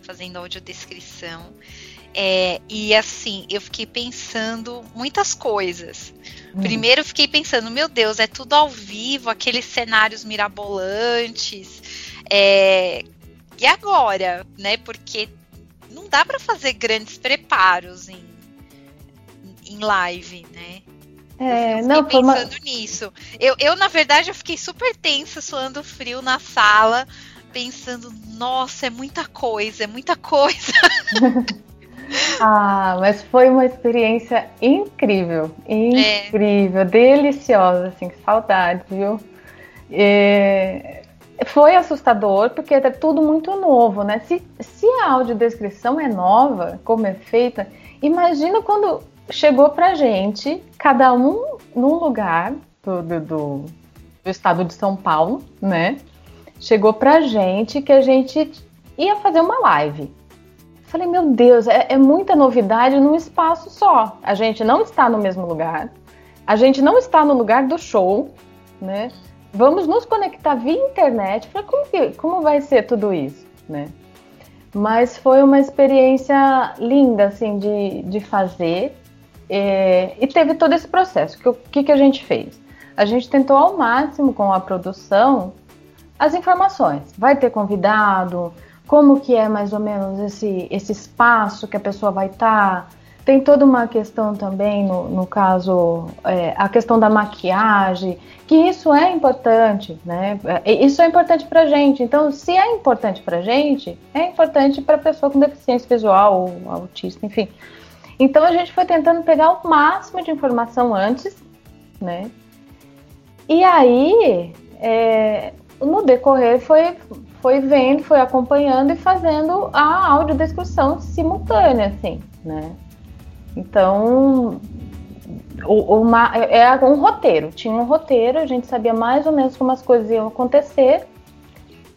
[SPEAKER 5] fazendo audiodescrição. É, e assim, eu fiquei pensando muitas coisas. Hum. Primeiro, eu fiquei pensando, meu Deus, é tudo ao vivo, aqueles cenários mirabolantes. É, e agora, né? Porque não dá para fazer grandes preparos em, em live, né?
[SPEAKER 6] É,
[SPEAKER 5] eu
[SPEAKER 6] não,
[SPEAKER 5] pensando
[SPEAKER 6] uma...
[SPEAKER 5] nisso. Eu, eu, na verdade, eu fiquei super tensa, suando frio na sala, pensando, nossa, é muita coisa, é muita coisa.
[SPEAKER 6] ah, mas foi uma experiência incrível, incrível, é. deliciosa, assim, que saudade, viu? E foi assustador, porque é tudo muito novo, né? Se, se a audiodescrição é nova, como é feita, imagina quando chegou pra gente, cada um num lugar do, do, do estado de São Paulo, né? Chegou pra gente que a gente ia fazer uma live. Falei, meu Deus, é, é, muita novidade num espaço só. A gente não está no mesmo lugar, a gente não está no lugar do show, né? Vamos nos conectar via internet. Falei, como, que, como vai ser tudo isso, né? Mas foi uma experiência linda, assim, de, de fazer. É, e teve todo esse processo. O que, que a gente fez? A gente tentou ao máximo com a produção as informações. Vai ter convidado, como que é mais ou menos esse, esse espaço que a pessoa vai estar. Tá. Tem toda uma questão também, no, no caso, é, a questão da maquiagem, que isso é importante, né? Isso é importante para gente. Então, se é importante para gente, é importante para pessoa com deficiência visual, ou autista, enfim. Então a gente foi tentando pegar o máximo de informação antes, né? E aí, é, no decorrer, foi, foi vendo, foi acompanhando e fazendo a audiodescrição simultânea, assim, né? Então, uma, é, é um roteiro, tinha um roteiro, a gente sabia mais ou menos como as coisas iam acontecer,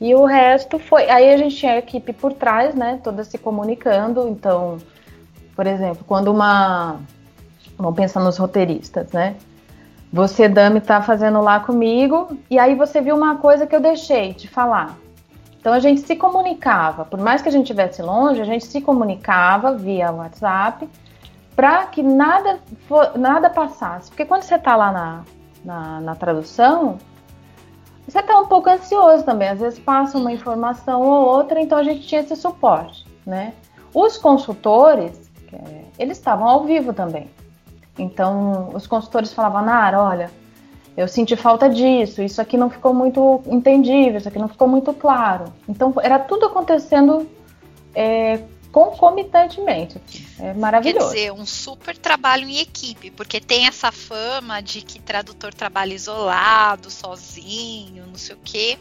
[SPEAKER 6] e o resto foi. Aí a gente tinha a equipe por trás, né? Toda se comunicando, então por exemplo, quando uma. Vamos pensar nos roteiristas, né? Você, Dami, tá fazendo lá comigo, e aí você viu uma coisa que eu deixei de falar. Então a gente se comunicava, por mais que a gente estivesse longe, a gente se comunicava via WhatsApp para que nada, for, nada passasse. Porque quando você está lá na, na, na, tradução, você está um pouco ansioso também. Às vezes passa uma informação ou outra, então a gente tinha esse suporte, né? Os consultores, é, eles estavam ao vivo também. Então, os consultores falavam, Nara, olha, eu senti falta disso, isso aqui não ficou muito entendível, isso aqui não ficou muito claro. Então, era tudo acontecendo é, concomitantemente. É maravilhoso.
[SPEAKER 5] Quer dizer, um super trabalho em equipe, porque tem essa fama de que tradutor trabalha isolado, sozinho, não sei o quê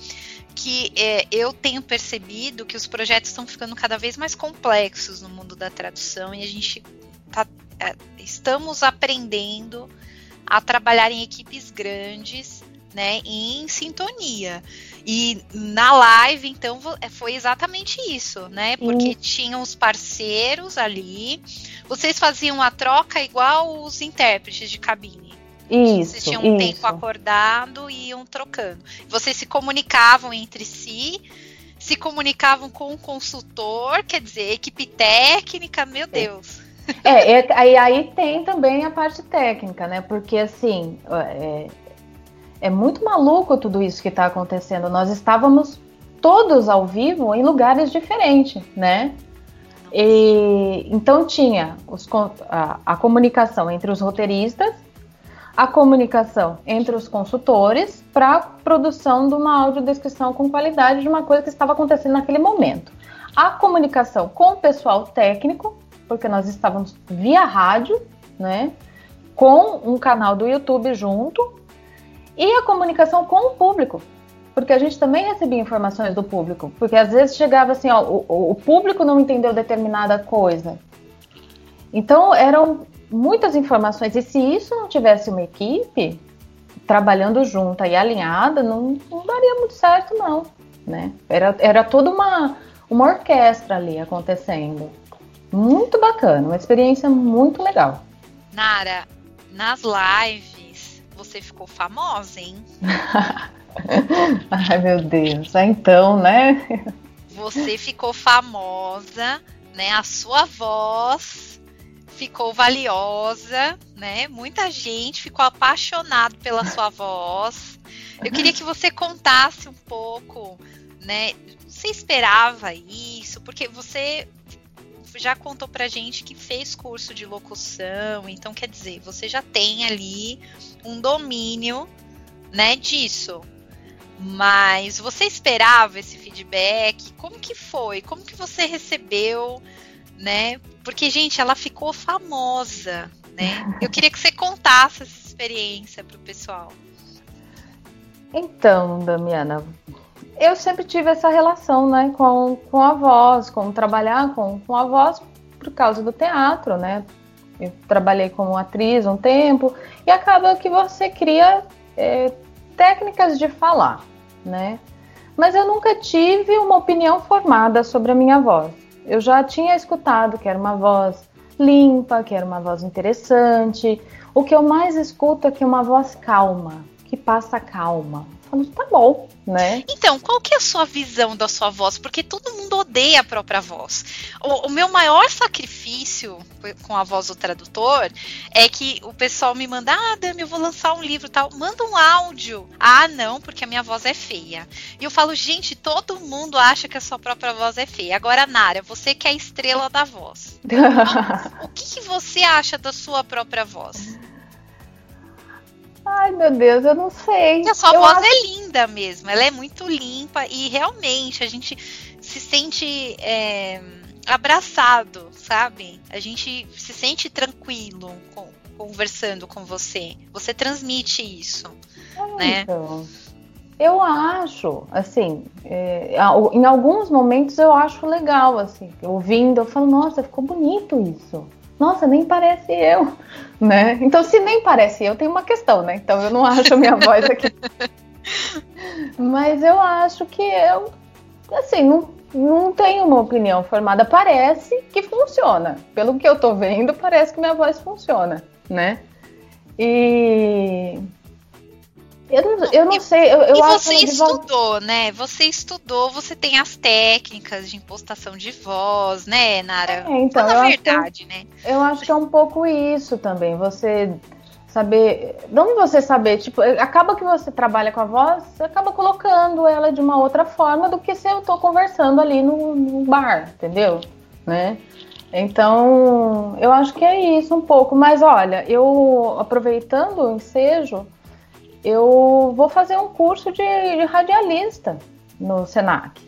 [SPEAKER 5] que é, eu tenho percebido que os projetos estão ficando cada vez mais complexos no mundo da tradução e a gente tá, é, estamos aprendendo a trabalhar em equipes grandes, né, em sintonia. E na live, então, é, foi exatamente isso, né? Porque uhum. tinham os parceiros ali. Vocês faziam a troca igual os intérpretes de cabine.
[SPEAKER 6] Isso.
[SPEAKER 5] Vocês tinham um
[SPEAKER 6] isso.
[SPEAKER 5] tempo acordado e iam trocando. Vocês se comunicavam entre si, se comunicavam com o consultor, quer dizer, equipe técnica, meu Deus.
[SPEAKER 6] É, é, aí, aí tem também a parte técnica, né? Porque assim, é, é muito maluco tudo isso que está acontecendo. Nós estávamos todos ao vivo em lugares diferentes, né? E, então tinha os, a, a comunicação entre os roteiristas, a comunicação entre os consultores para produção de uma audiodescrição com qualidade de uma coisa que estava acontecendo naquele momento. A comunicação com o pessoal técnico, porque nós estávamos via rádio, né? Com um canal do YouTube junto, e a comunicação com o público, porque a gente também recebia informações do público, porque às vezes chegava assim, ó, o, o público não entendeu determinada coisa. Então eram muitas informações, e se isso não tivesse uma equipe trabalhando junta e alinhada, não, não daria muito certo, não. Né? Era, era toda uma, uma orquestra ali acontecendo. Muito bacana, uma experiência muito legal.
[SPEAKER 5] Nara, nas lives você ficou famosa, hein?
[SPEAKER 6] Ai, meu Deus. É então, né?
[SPEAKER 5] Você ficou famosa, né? A sua voz ficou valiosa, né? Muita gente ficou apaixonado pela sua voz. Eu queria que você contasse um pouco, né? Você esperava isso? Porque você já contou pra gente que fez curso de locução, então quer dizer, você já tem ali um domínio, né, disso. Mas você esperava esse feedback? Como que foi? Como que você recebeu, né? Porque gente, ela ficou famosa, né? Eu queria que você contasse essa experiência pro pessoal.
[SPEAKER 6] Então, Damiana, eu sempre tive essa relação, né, com, com a voz, com trabalhar com, com a voz por causa do teatro, né? Eu trabalhei como atriz um tempo e acaba que você cria é, técnicas de falar, né? Mas eu nunca tive uma opinião formada sobre a minha voz. Eu já tinha escutado que era uma voz limpa, que era uma voz interessante. O que eu mais escuto é que é uma voz calma, que passa calma. Falo, tá bom, né?
[SPEAKER 5] Então, qual que é a sua visão da sua voz? Porque todo mundo odeia a própria voz. O, o, meu maior sacrifício com a voz do tradutor é que o pessoal me manda, ah, Dami, eu vou lançar um livro tal, manda um áudio. Ah, não, porque a minha voz é feia. E eu falo, gente, todo mundo acha que a sua própria voz é feia. Agora, Nara, você que é a estrela da voz. o que, que você acha da sua própria voz?
[SPEAKER 6] Ai, meu Deus, eu não sei.
[SPEAKER 5] A sua
[SPEAKER 6] eu
[SPEAKER 5] voz
[SPEAKER 6] acho...
[SPEAKER 5] é linda mesmo, ela é muito limpa e realmente a gente se sente é, abraçado, sabe? A gente se sente tranquilo com, conversando com você. Você transmite isso,
[SPEAKER 6] é,
[SPEAKER 5] né?
[SPEAKER 6] Então, eu acho, assim, é, em alguns momentos eu acho legal, assim, ouvindo, eu falo, nossa, ficou bonito isso nossa, nem parece eu, né? Então, se nem parece eu, tem uma questão, né? Então, eu não acho a minha voz aqui. Mas eu acho que eu, assim, não, não tenho uma opinião formada. Parece que funciona. Pelo que eu tô vendo, parece que minha voz funciona, né? E eu não, eu não sei, eu, eu
[SPEAKER 5] e
[SPEAKER 6] acho
[SPEAKER 5] você estudou, né? Você estudou, você tem as técnicas de impostação de voz, né, Nara?
[SPEAKER 6] É, então,
[SPEAKER 5] Fala a
[SPEAKER 6] eu
[SPEAKER 5] verdade,
[SPEAKER 6] acho
[SPEAKER 5] né?
[SPEAKER 6] Eu acho que é um pouco isso também. Você saber. Não você saber, tipo, acaba que você trabalha com a voz, você acaba colocando ela de uma outra forma do que se eu tô conversando ali no, no bar, entendeu? Né? Então, eu acho que é isso um pouco. Mas olha, eu aproveitando o ensejo eu vou fazer um curso de, de radialista no Senac.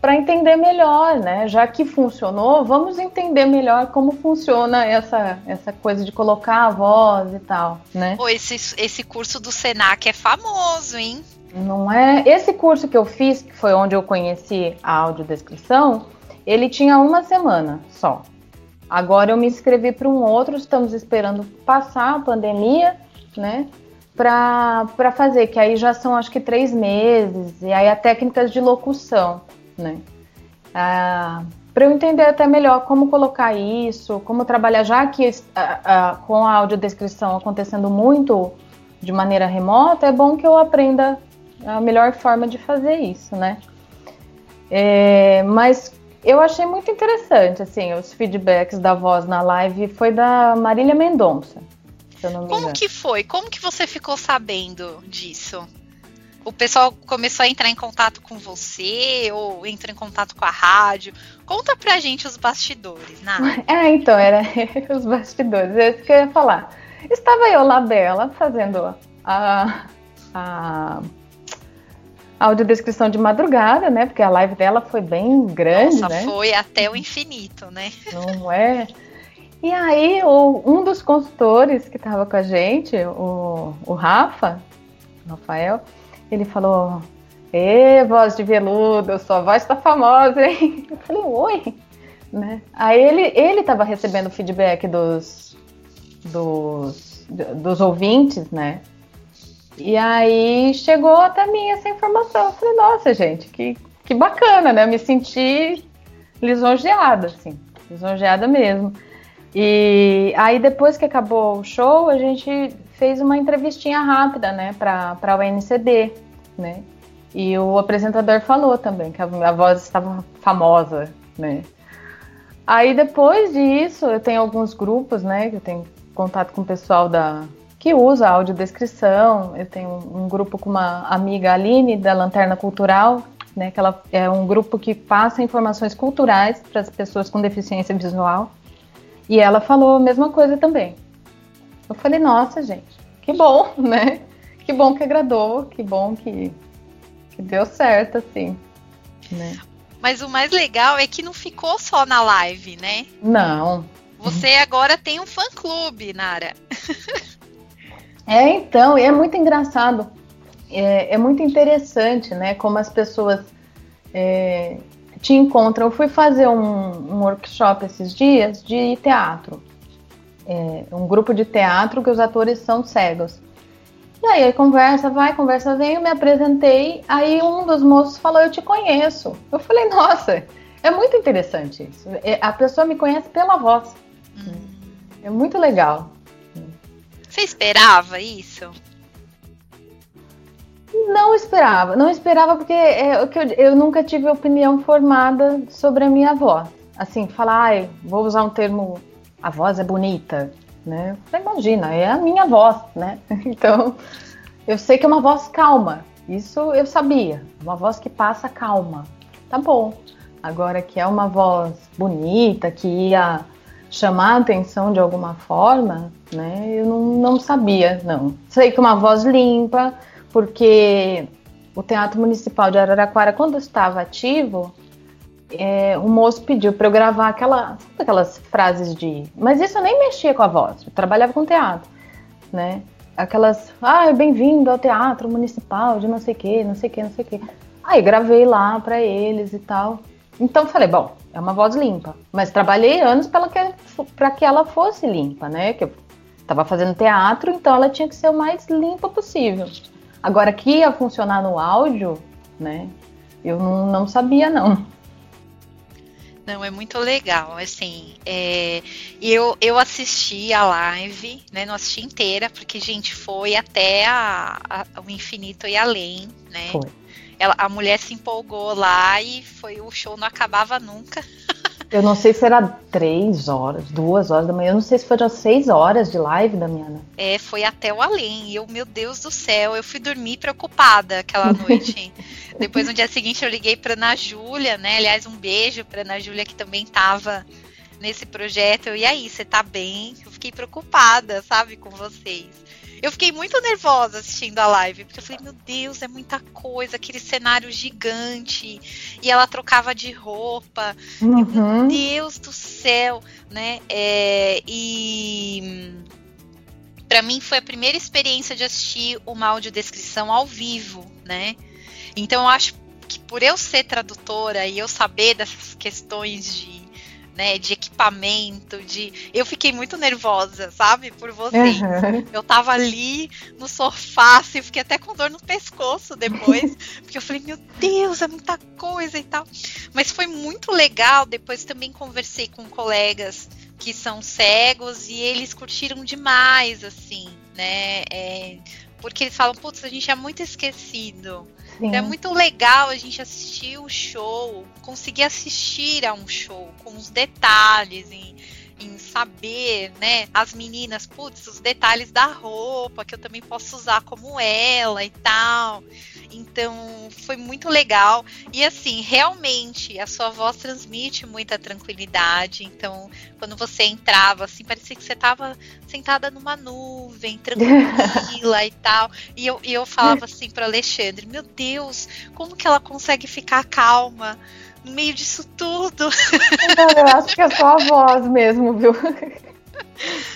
[SPEAKER 6] Para entender melhor, né? Já que funcionou, vamos entender melhor como funciona essa, essa coisa de colocar a voz e tal, né?
[SPEAKER 5] Pô, esse, esse curso do Senac é famoso, hein?
[SPEAKER 6] Não é? Esse curso que eu fiz, que foi onde eu conheci a audiodescrição, ele tinha uma semana só. Agora eu me inscrevi para um outro, estamos esperando passar a pandemia, né? Para fazer, que aí já são acho que três meses, e aí a técnicas de locução, né? Ah, para eu entender até melhor como colocar isso, como trabalhar, já que com a audiodescrição acontecendo muito de maneira remota, é bom que eu aprenda a melhor forma de fazer isso, né? É, mas eu achei muito interessante, assim, os feedbacks da voz na live foi da Marília Mendonça.
[SPEAKER 5] Como que foi? Como que você ficou sabendo disso? O pessoal começou a entrar em contato com você ou entrou em contato com a rádio? Conta pra gente os bastidores, né?
[SPEAKER 6] É, então, era os bastidores, é isso que eu ia falar. Estava eu lá dela fazendo a, a audiodescrição de madrugada, né? Porque a live dela foi bem grande,
[SPEAKER 5] Nossa,
[SPEAKER 6] né?
[SPEAKER 5] foi até o infinito, né?
[SPEAKER 6] Não é? E aí, o, um dos consultores que estava com a gente, o, o Rafa, Rafael, ele falou: Ê, voz de veludo, sua voz tá famosa, hein? Eu falei: Oi. Né? Aí ele, ele estava recebendo feedback dos, dos, dos ouvintes, né? E aí chegou até mim essa informação. Eu falei, nossa, gente, que, que bacana, né? Eu me senti lisonjeada, assim, lisonjeada mesmo. E aí depois que acabou o show, a gente fez uma entrevistinha rápida, né, para o NCD, né? E o apresentador falou também que a, voz estava famosa, né? Aí depois disso, eu tenho alguns grupos, né, que eu tenho contato com o pessoal da que usa audiodescrição. Eu tenho um grupo com uma amiga Aline da Lanterna Cultural, né, que ela é um grupo que passa informações culturais para as pessoas com deficiência visual. E ela falou a mesma coisa também. Eu falei, nossa, gente, que bom, né? Que bom que agradou, que bom que, que deu certo, assim. Né?
[SPEAKER 5] Mas o mais legal é que não ficou só na live, né?
[SPEAKER 6] Não.
[SPEAKER 5] Você agora tem um fã-clube, Nara.
[SPEAKER 6] É, então, e é muito engraçado. É, é, muito interessante, né? Como as pessoas é, te encontram. Eu fui fazer um, um, workshop esses dias de teatro. É, um grupo de teatro que os atores são cegos. E aí, conversa vai, conversa vem, eu me apresentei. Aí um dos moços falou: Eu te conheço. Eu falei: Nossa, é muito interessante isso. É, a pessoa me conhece pela voz. Hum. É muito legal.
[SPEAKER 5] Você esperava isso?
[SPEAKER 6] Não esperava, não esperava porque é, eu, eu nunca tive opinião formada sobre a minha voz. Assim, falar, ah, vou usar um termo, a voz é bonita, né? Imagina, é a minha voz, né? Então, eu sei que é uma voz calma, isso eu sabia, uma voz que passa calma, tá bom. Agora que é uma voz bonita, que ia chamar a atenção de alguma forma, né? Eu não, não sabia, não. Sei que uma voz limpa, porque o Teatro Municipal de Araraquara, quando estava ativo, é, o moço pediu para eu gravar aquela, aquelas frases de. Mas isso eu nem mexia com a voz, eu trabalhava com teatro, né? Aquelas. Ah, bem-vindo ao Teatro Municipal de não sei o que, não sei o que, não sei o que. Aí gravei lá para eles e tal. Então falei, bom, é uma voz limpa. Mas trabalhei anos para que, que ela fosse limpa, né? Que eu estava fazendo teatro, então ela tinha que ser o mais limpa possível. Agora que ia funcionar no áudio, né? Eu não, não sabia, não.
[SPEAKER 5] Não, é muito legal, assim, é, eu, eu assisti a live, né, não assisti inteira, porque, gente, foi até a, a, o infinito e além, né, ela, a mulher se empolgou lá e foi o show não acabava nunca.
[SPEAKER 6] Eu não sei se era três horas, duas horas da manhã, eu não sei se foram seis horas de live da minha. Né?
[SPEAKER 5] É, foi até o além. E eu, meu Deus do céu, eu fui dormir preocupada aquela noite. Depois, no dia seguinte, eu liguei para Ana Júlia, né? Aliás, um beijo para Ana Júlia, que também estava nesse projeto. E aí, você tá bem? Eu fiquei preocupada, sabe, com vocês. Eu fiquei muito nervosa assistindo a live, porque eu falei, meu Deus, é muita coisa, aquele cenário gigante, e ela trocava de roupa, uhum. meu Deus do céu, né? É, e para mim foi a primeira experiência de assistir uma audiodescrição ao vivo, né? Então eu acho que por eu ser tradutora e eu saber dessas questões de né, de equipamento, de. Eu fiquei muito nervosa, sabe, por vocês. Uhum. Eu tava ali no sofá, assim, fiquei até com dor no pescoço depois, porque eu falei, meu Deus, é muita coisa e tal. Mas foi muito legal. Depois também conversei com colegas que são cegos e eles curtiram demais, assim, né? É, porque eles falam, putz, a gente é muito esquecido. É muito legal a gente assistir o show, conseguir assistir a um show com os detalhes, em, em saber, né, as meninas, putz, os detalhes da roupa que eu também posso usar como ela e tal. Então, foi muito legal. E assim, realmente, a sua voz transmite muita tranquilidade. Então, quando você entrava, assim, parecia que você estava sentada numa nuvem, tranquila e tal. E eu, e eu falava assim para Alexandre: Meu Deus, como que ela consegue ficar calma? No meio disso tudo.
[SPEAKER 6] eu acho que é só a voz mesmo, viu?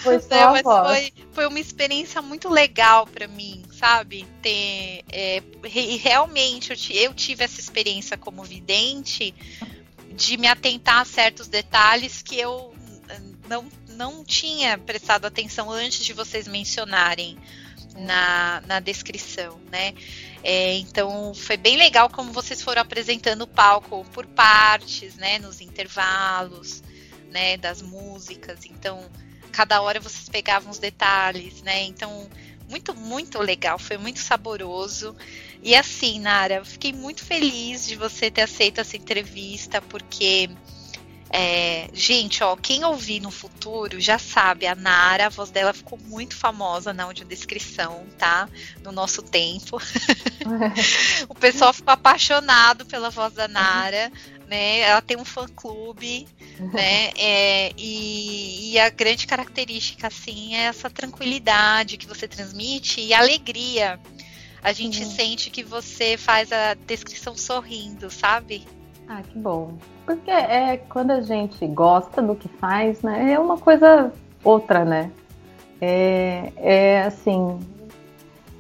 [SPEAKER 5] Foi só a voz. Foi, foi uma experiência muito legal para mim, sabe? Ter, é, e realmente eu, eu tive essa experiência como vidente de me atentar a certos detalhes que eu não, não tinha prestado atenção antes de vocês mencionarem na, na descrição, né? É, então foi bem legal como vocês foram apresentando o palco por partes, né? Nos intervalos, né? Das músicas. Então cada hora vocês pegavam os detalhes, né? Então muito muito legal, foi muito saboroso. E assim, Nara, fiquei muito feliz de você ter aceito essa entrevista porque é, gente, ó, quem ouvir no futuro já sabe, a Nara, a voz dela ficou muito famosa na audiodescrição, tá? No nosso tempo. o pessoal ficou apaixonado pela voz da Nara, né? Ela tem um fã-clube, né? É, e, e, a grande característica, assim, é essa tranquilidade que você transmite e alegria. A gente sente que você faz a descrição sorrindo, sabe?
[SPEAKER 6] Ah, que bom. Porque é quando a gente gosta do que faz, né? É uma coisa outra, né? É, é assim.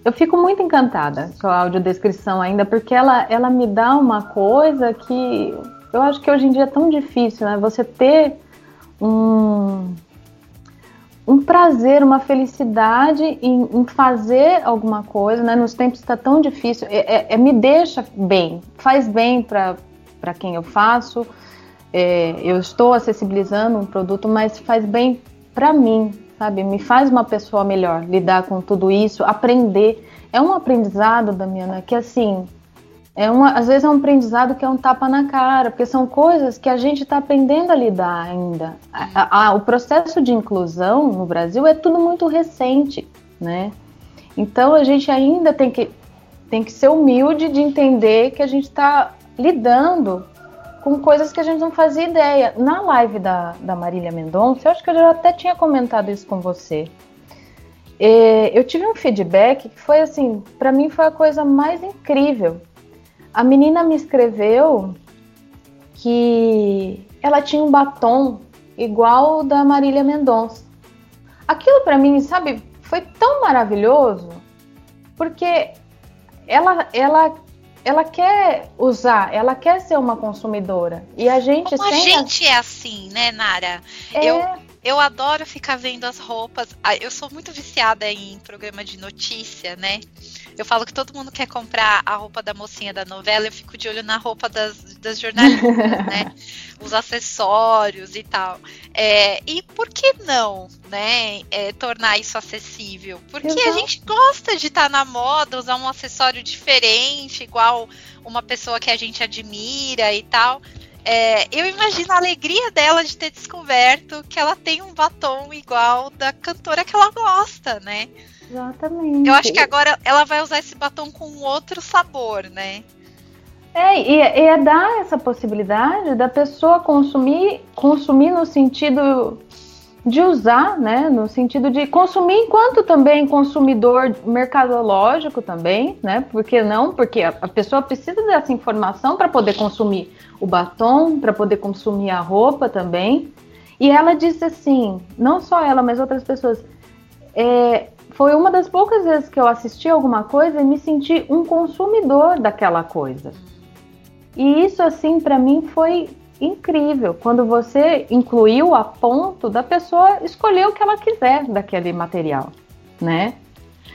[SPEAKER 6] Eu fico muito encantada com a audiodescrição ainda, porque ela, ela me dá uma coisa que eu acho que hoje em dia é tão difícil, né? Você ter um, um prazer, uma felicidade em, em, fazer alguma coisa, né? Nos tempos está tão difícil, é, é, é, me deixa bem, faz bem para para quem eu faço. É, eu estou acessibilizando um produto, mas faz bem para mim, sabe? Me faz uma pessoa melhor lidar com tudo isso, aprender. É um aprendizado, Damiana, que assim, é uma, às vezes é um aprendizado que é um tapa na cara, porque são coisas que a gente está aprendendo a lidar ainda. A, a, o processo de inclusão no Brasil é tudo muito recente, né? Então a gente ainda tem que, tem que ser humilde de entender que a gente está lidando com coisas que a gente não fazia ideia. Na live da, da Marília Mendonça, eu acho que eu já até tinha comentado isso com você. É, eu tive um feedback que foi assim, para mim foi a coisa mais incrível. A menina me escreveu que ela tinha um batom igual o da Marília Mendonça. Aquilo para mim, sabe, foi tão maravilhoso, porque ela, ela ela quer usar, ela quer ser uma consumidora. E a gente
[SPEAKER 5] Como a gente é assim, né, Nara? É... Eu, eu adoro ficar vendo as roupas. Ah, eu sou muito viciada em programa de notícia, né? Eu falo que todo mundo quer comprar a roupa da mocinha da novela, eu fico de olho na roupa das, das jornalistas, né? Os acessórios e tal. É, e por que não, né? É, tornar isso acessível? Porque Exato. a gente gosta de estar tá na moda, usar um acessório diferente, igual uma pessoa que a gente admira e tal. É, eu imagino a alegria dela de ter descoberto que ela tem um batom igual da cantora que ela gosta, né?
[SPEAKER 6] Exatamente.
[SPEAKER 5] Eu acho que agora ela vai usar esse batom com outro sabor, né?
[SPEAKER 6] É, e, e é dar essa possibilidade da pessoa consumir, consumir no sentido de usar, né? No sentido de consumir enquanto também consumidor mercadológico também, né? Por que não? Porque a, a pessoa precisa dessa informação para poder consumir o batom, para poder consumir a roupa também. E ela disse assim, não só ela, mas outras pessoas, é, foi uma das poucas vezes que eu assisti alguma coisa e me senti um consumidor daquela coisa. E isso, assim, para mim foi incrível. Quando você incluiu a ponto da pessoa escolher o que ela quiser daquele material, né?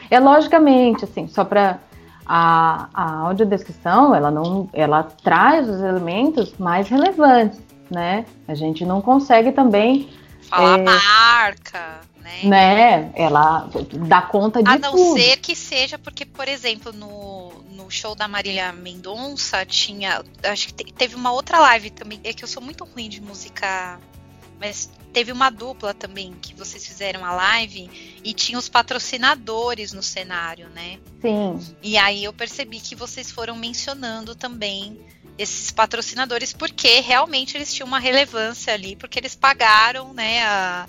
[SPEAKER 6] É logicamente, assim, só para A, a audiodescrição, ela não, ela traz os elementos mais relevantes, né? A gente não consegue também
[SPEAKER 5] falar é, marca, né?
[SPEAKER 6] Né? Ela dá conta de
[SPEAKER 5] A não
[SPEAKER 6] tudo.
[SPEAKER 5] ser que seja porque, por exemplo, no, no show da Marília Mendonça tinha, acho que teve uma outra live também, é que eu sou muito ruim de música, mas teve uma dupla também que vocês fizeram a live e tinha os patrocinadores no cenário, né?
[SPEAKER 6] Sim.
[SPEAKER 5] E aí eu percebi que vocês foram mencionando também esses patrocinadores porque realmente eles tinham uma relevância ali, porque eles pagaram, né, a,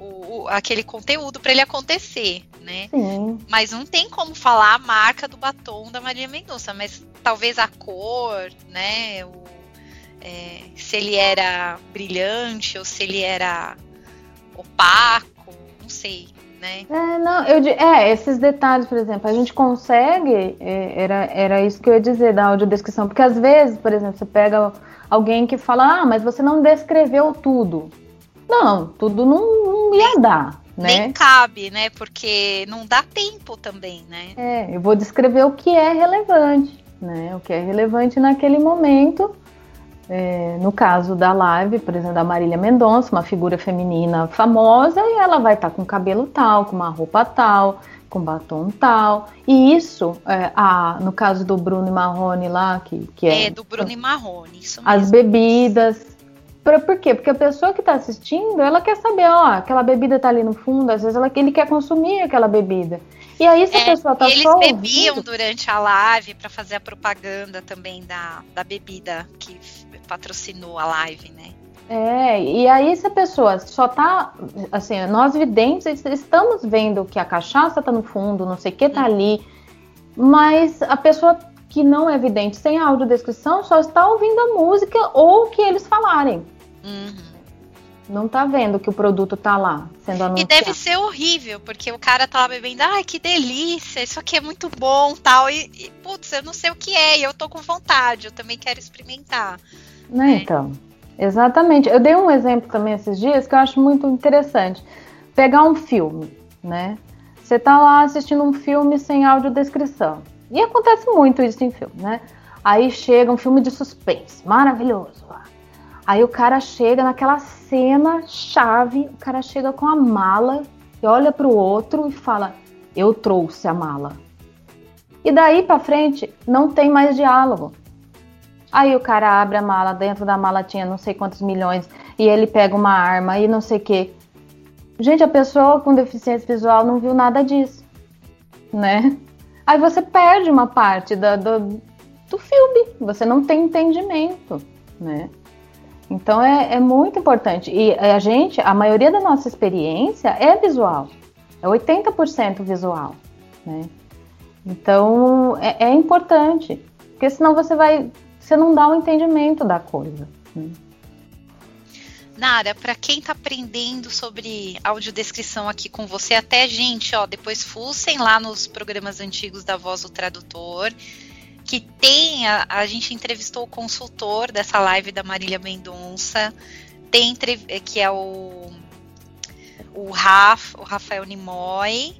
[SPEAKER 5] o, aquele conteúdo para ele acontecer, né?
[SPEAKER 6] Sim.
[SPEAKER 5] Mas não tem como falar a marca do batom da Maria Mendonça, mas talvez a cor, né? O, é, se ele era brilhante ou se ele era opaco, não sei, né?
[SPEAKER 6] É, não, eu, é, esses detalhes, por exemplo, a gente consegue, é, era, era isso que eu ia dizer da audiodescrição, porque às vezes, por exemplo, você pega alguém que fala, ah, mas você não descreveu tudo. Não, tudo não, não ia dar, né?
[SPEAKER 5] Nem cabe, né? Porque não dá tempo também, né?
[SPEAKER 6] É, eu vou descrever o que é relevante, né? O que é relevante naquele momento. É, no caso da live, por exemplo, da Marília Mendonça, uma figura feminina famosa, e ela vai estar com cabelo tal, com uma roupa tal, com batom tal. E isso, é, a, no caso do Bruno e Marrone lá, que, que é.
[SPEAKER 5] É, do Bruno e Marrone, isso
[SPEAKER 6] mesmo. As bebidas, Pra, por quê? Porque a pessoa que está assistindo, ela quer saber, ó, aquela bebida está ali no fundo, às vezes ela, ele quer consumir aquela bebida. E aí, se é, a pessoa tá
[SPEAKER 5] eles
[SPEAKER 6] só
[SPEAKER 5] bebiam
[SPEAKER 6] ouvindo,
[SPEAKER 5] durante a live para fazer a propaganda também da, da bebida que patrocinou a live, né?
[SPEAKER 6] É, e aí se a pessoa só tá, assim, nós videntes estamos vendo que a cachaça tá no fundo, não sei o que tá hum. ali, mas a pessoa que não é evidente sem a audiodescrição só está ouvindo a música ou o que eles falarem.
[SPEAKER 5] Uhum.
[SPEAKER 6] Não tá vendo que o produto tá lá sendo anunciado.
[SPEAKER 5] E deve ser horrível, porque o cara tá lá bebendo, ai, que delícia, isso aqui é muito bom, tal, e, e putz, eu não sei o que é, e eu tô com vontade, eu também quero experimentar.
[SPEAKER 6] Né, então, exatamente. Eu dei um exemplo também esses dias que eu acho muito interessante. Pegar um filme, né? Você tá lá assistindo um filme sem audiodescrição. E acontece muito isso em filme, né? Aí chega um filme de suspense, maravilhoso. Aí o cara chega naquela cena chave, o cara chega com a mala e olha para o outro e fala: "Eu trouxe a mala". E daí para frente não tem mais diálogo. Aí o cara abre a mala, dentro da mala tinha não sei quantos milhões e ele pega uma arma e não sei o que. Gente, a pessoa com deficiência visual não viu nada disso, né? Aí você perde uma parte da, do, do filme, você não tem entendimento, né? Então é, é, muito importante. E a gente, a maioria da nossa experiência é visual, é 80% visual, né? Então é, é, importante, porque senão você vai, você não dá o entendimento da coisa. Né?
[SPEAKER 5] Nara, para quem está aprendendo sobre audiodescrição aqui com você, até gente, ó, depois fussem lá nos programas antigos da Voz do Tradutor, que tem, a, a gente entrevistou o consultor dessa live da Marília Mendonça, tem que é o o, Raf, o Rafael Nimoy,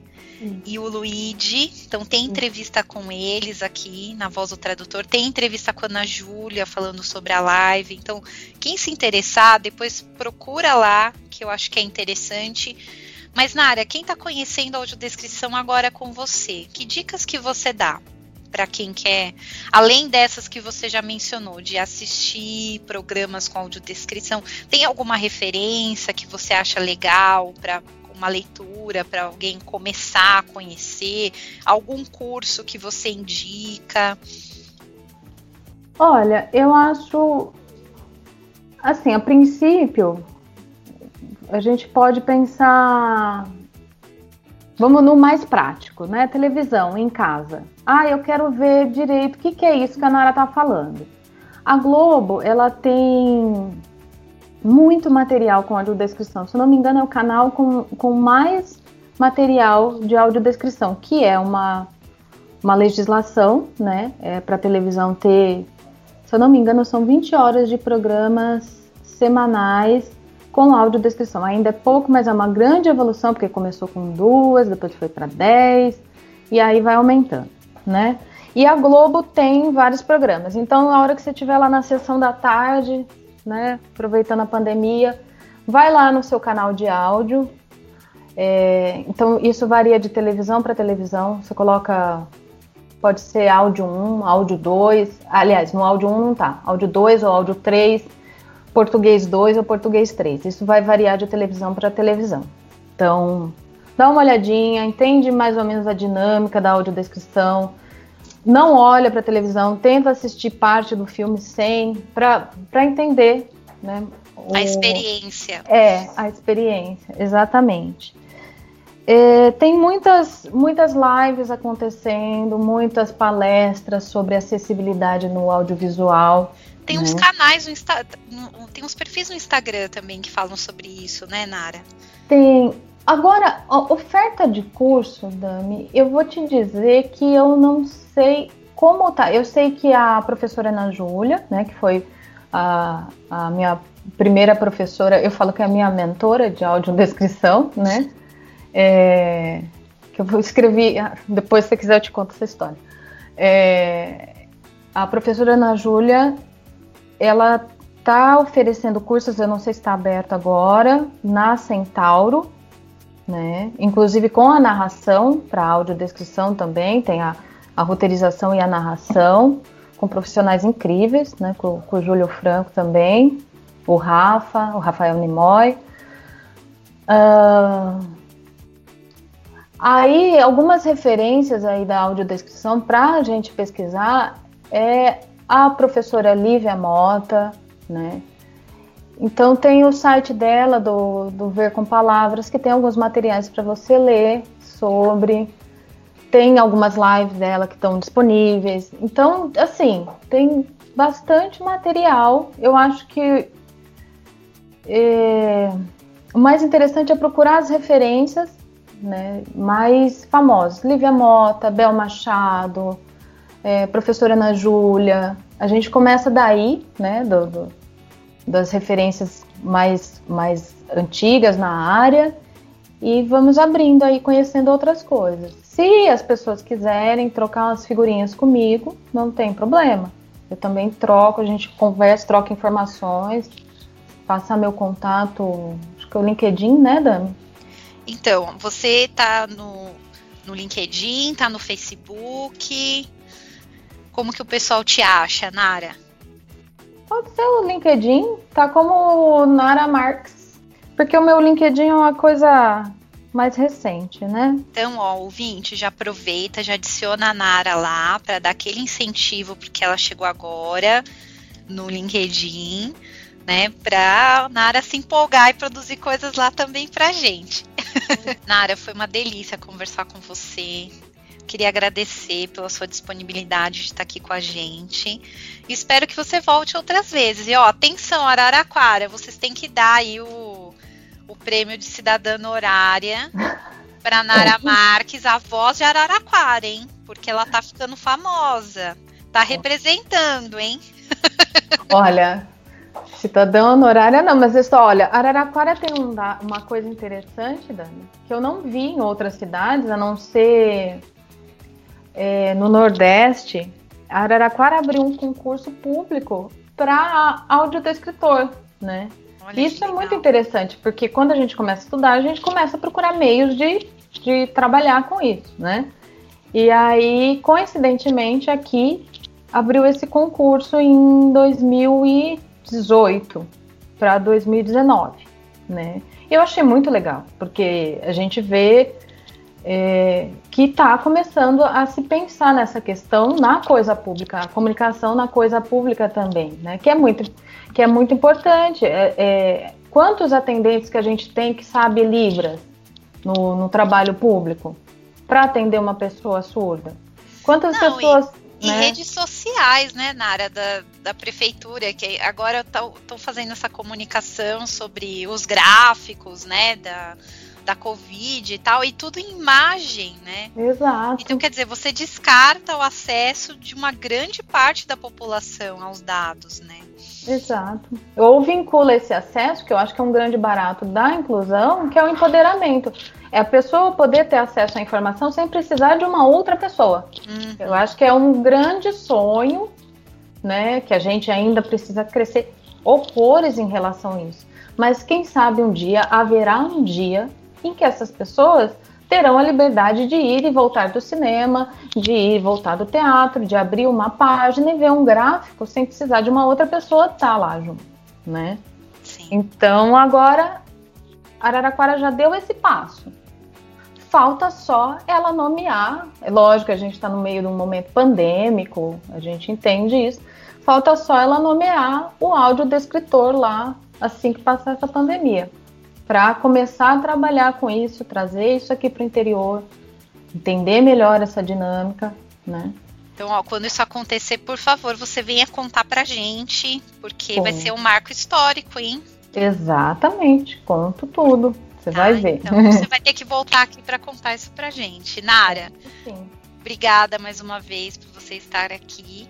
[SPEAKER 5] e o Luigi. Então tem entrevista com eles aqui na Voz do Tradutor, tem entrevista com a Ana Júlia falando sobre a live. Então, quem se interessar, depois procura lá, que eu acho que é interessante. Mas, Nara, quem está conhecendo a audiodescrição agora com você, que dicas que você dá? para quem quer, além dessas que você já mencionou, de assistir programas com audiodescrição, tem alguma referência que você acha legal para uma leitura para alguém começar a conhecer? Algum curso que você indica?
[SPEAKER 6] Olha, eu acho assim, a princípio a gente pode pensar Vamos no mais prático, né? Televisão em casa. Ah, eu quero ver direito o que, que é isso que a Nara tá falando. A Globo, ela tem muito material com audiodescrição. Se não me engano, é o canal com, com mais material de audiodescrição, que é uma, uma legislação, né? É, para televisão ter, se eu não me engano, são 20 horas de programas semanais com audiodescrição. Ainda é pouco, mas é uma grande evolução, porque começou com duas, depois foi para 10, e aí vai aumentando, né? E a Globo tem vários programas. Então, na hora que você estiver lá na sessão da tarde, né, aproveitando a pandemia, vai lá no seu canal de áudio. É, então, isso varia de televisão para televisão. Você coloca, pode ser áudio 1, áudio 2. Aliás, no áudio 1 não tá. Áudio 2 ou áudio 3, português 2 ou português 3. Isso vai variar de televisão para televisão. Então, dá uma olhadinha, entende mais ou menos a dinâmica da audiodescrição não olha para a televisão, tenta assistir parte do filme sem, para entender, né?
[SPEAKER 5] O, a experiência.
[SPEAKER 6] É, a experiência, exatamente. É, tem muitas, muitas lives acontecendo, muitas palestras sobre acessibilidade no audiovisual.
[SPEAKER 5] Tem né? uns canais no Insta, tem uns perfis no Instagram também que falam sobre isso, né, Nara?
[SPEAKER 6] Tem. Agora, oferta de curso, Dami, eu vou te dizer que eu não sei como tá. Eu sei que a professora Ana Júlia, né, que foi a, a minha primeira professora, eu falo que é a minha mentora de audiodescrição, né? É, que eu escrevi, depois se você quiser eu te conto essa história. É, a professora Ana Júlia, ela está oferecendo cursos, eu não sei se está aberto agora, na Centauro, né? Inclusive com a narração para audiodescrição também, tem a a roteirização e a narração, com profissionais incríveis, né, com, com o Júlio Franco também, o Rafa, o Rafael Nimoy. Uh, aí, algumas referências aí da audiodescrição para a gente pesquisar é a professora Lívia Mota, né? Então tem o site dela, do, do Ver com Palavras, que tem alguns materiais para você ler sobre tem algumas lives dela que estão disponíveis. Então, assim, tem bastante material. Eu acho que é, o mais interessante é procurar as referências né, mais famosas. Lívia Mota, Bel Machado, é, professora Ana Júlia. A gente começa daí, né, do, do, das referências mais, mais antigas na área e vamos abrindo aí, conhecendo outras coisas. Se as pessoas quiserem trocar umas figurinhas comigo, não tem problema. Eu também troco, a gente conversa, troca informações, passa meu contato, acho que é o LinkedIn, né, Dani?
[SPEAKER 5] Então, você tá no, no LinkedIn, tá no Facebook. Como que o pessoal te acha, Nara?
[SPEAKER 6] Pode ser o LinkedIn, tá como Nara Marx. Porque o meu LinkedIn é uma coisa mais recente, né?
[SPEAKER 5] Então, ó, ouvinte, já aproveita, já adiciona a Nara lá para dar aquele incentivo porque ela chegou agora no LinkedIn, né? Pra Nara se empolgar e produzir coisas lá também pra gente. Nara, foi uma delícia conversar com você. Queria agradecer pela sua disponibilidade de estar aqui com a gente. espero que você volte outras vezes. E ó, atenção, Araraquara, vocês têm que dar aí o o prêmio de cidadã honorária para Nara Marques, a voz de Araraquara, hein? Porque ela tá ficando famosa. Tá representando, hein?
[SPEAKER 6] Olha, cidadã honorária não, mas isso, olha, Araraquara tem um, uma coisa interessante, Dani, que eu não vi em outras cidades, a não ser é, no Nordeste. Araraquara abriu um concurso público para audiodescritor, né? Olha Isso é muito interessante, porque quando a gente começa a estudar, a gente começa a procurar meios de, de trabalhar com isso, né? E aí, coincidentemente, aqui abriu esse concurso em 2018 para 2019, né? Eu achei muito legal, porque a gente vê é, que está começando a se pensar nessa questão na coisa pública, a comunicação na coisa pública também, né? Que é muito, que é muito importante. É, é, quantos atendentes que a gente tem que sabe Libras no, no trabalho público para atender uma pessoa surda? Quantas Não, pessoas.
[SPEAKER 5] E, né? redes sociais, né, na área da, da prefeitura, que agora estão fazendo essa comunicação sobre os gráficos, né, da, da Covid e tal, e tudo em imagem, né?
[SPEAKER 6] Exato.
[SPEAKER 5] Então, quer dizer, você descarta o acesso de uma grande parte da população aos dados, né?
[SPEAKER 6] Exato. Ou vincula esse acesso, que eu acho que é um grande barato da inclusão, que é o empoderamento. É a pessoa poder ter acesso à informação sem precisar de uma outra pessoa.
[SPEAKER 5] Uhum.
[SPEAKER 6] Eu acho que é um grande sonho, né? Que a gente ainda precisa crescer horrores em relação a isso. Mas quem sabe um dia haverá um dia em que essas pessoas terão a liberdade de ir e voltar do cinema, de ir e voltar do teatro, de abrir uma página e ver um gráfico sem precisar de uma outra pessoa estar lá junto, né?
[SPEAKER 5] Sim.
[SPEAKER 6] Então agora Araraquara já deu esse passo. Falta só ela nomear. É lógico, a gente está no meio de um momento pandêmico, a gente entende isso. Falta só ela nomear o audiodescritor lá assim que passar essa pandemia para começar a trabalhar com isso, trazer isso aqui para o interior, entender melhor essa dinâmica, né?
[SPEAKER 5] Então, ó, quando isso acontecer, por favor, você venha contar pra gente, porque
[SPEAKER 6] Bom.
[SPEAKER 5] vai ser um marco histórico, hein?
[SPEAKER 6] Exatamente, conto tudo. Você
[SPEAKER 5] Tá?
[SPEAKER 6] vai ver.
[SPEAKER 5] Então, você vai ter que voltar aqui para contar isso pra gente. Nara,
[SPEAKER 6] Sim.
[SPEAKER 5] obrigada mais uma vez por você estar aqui.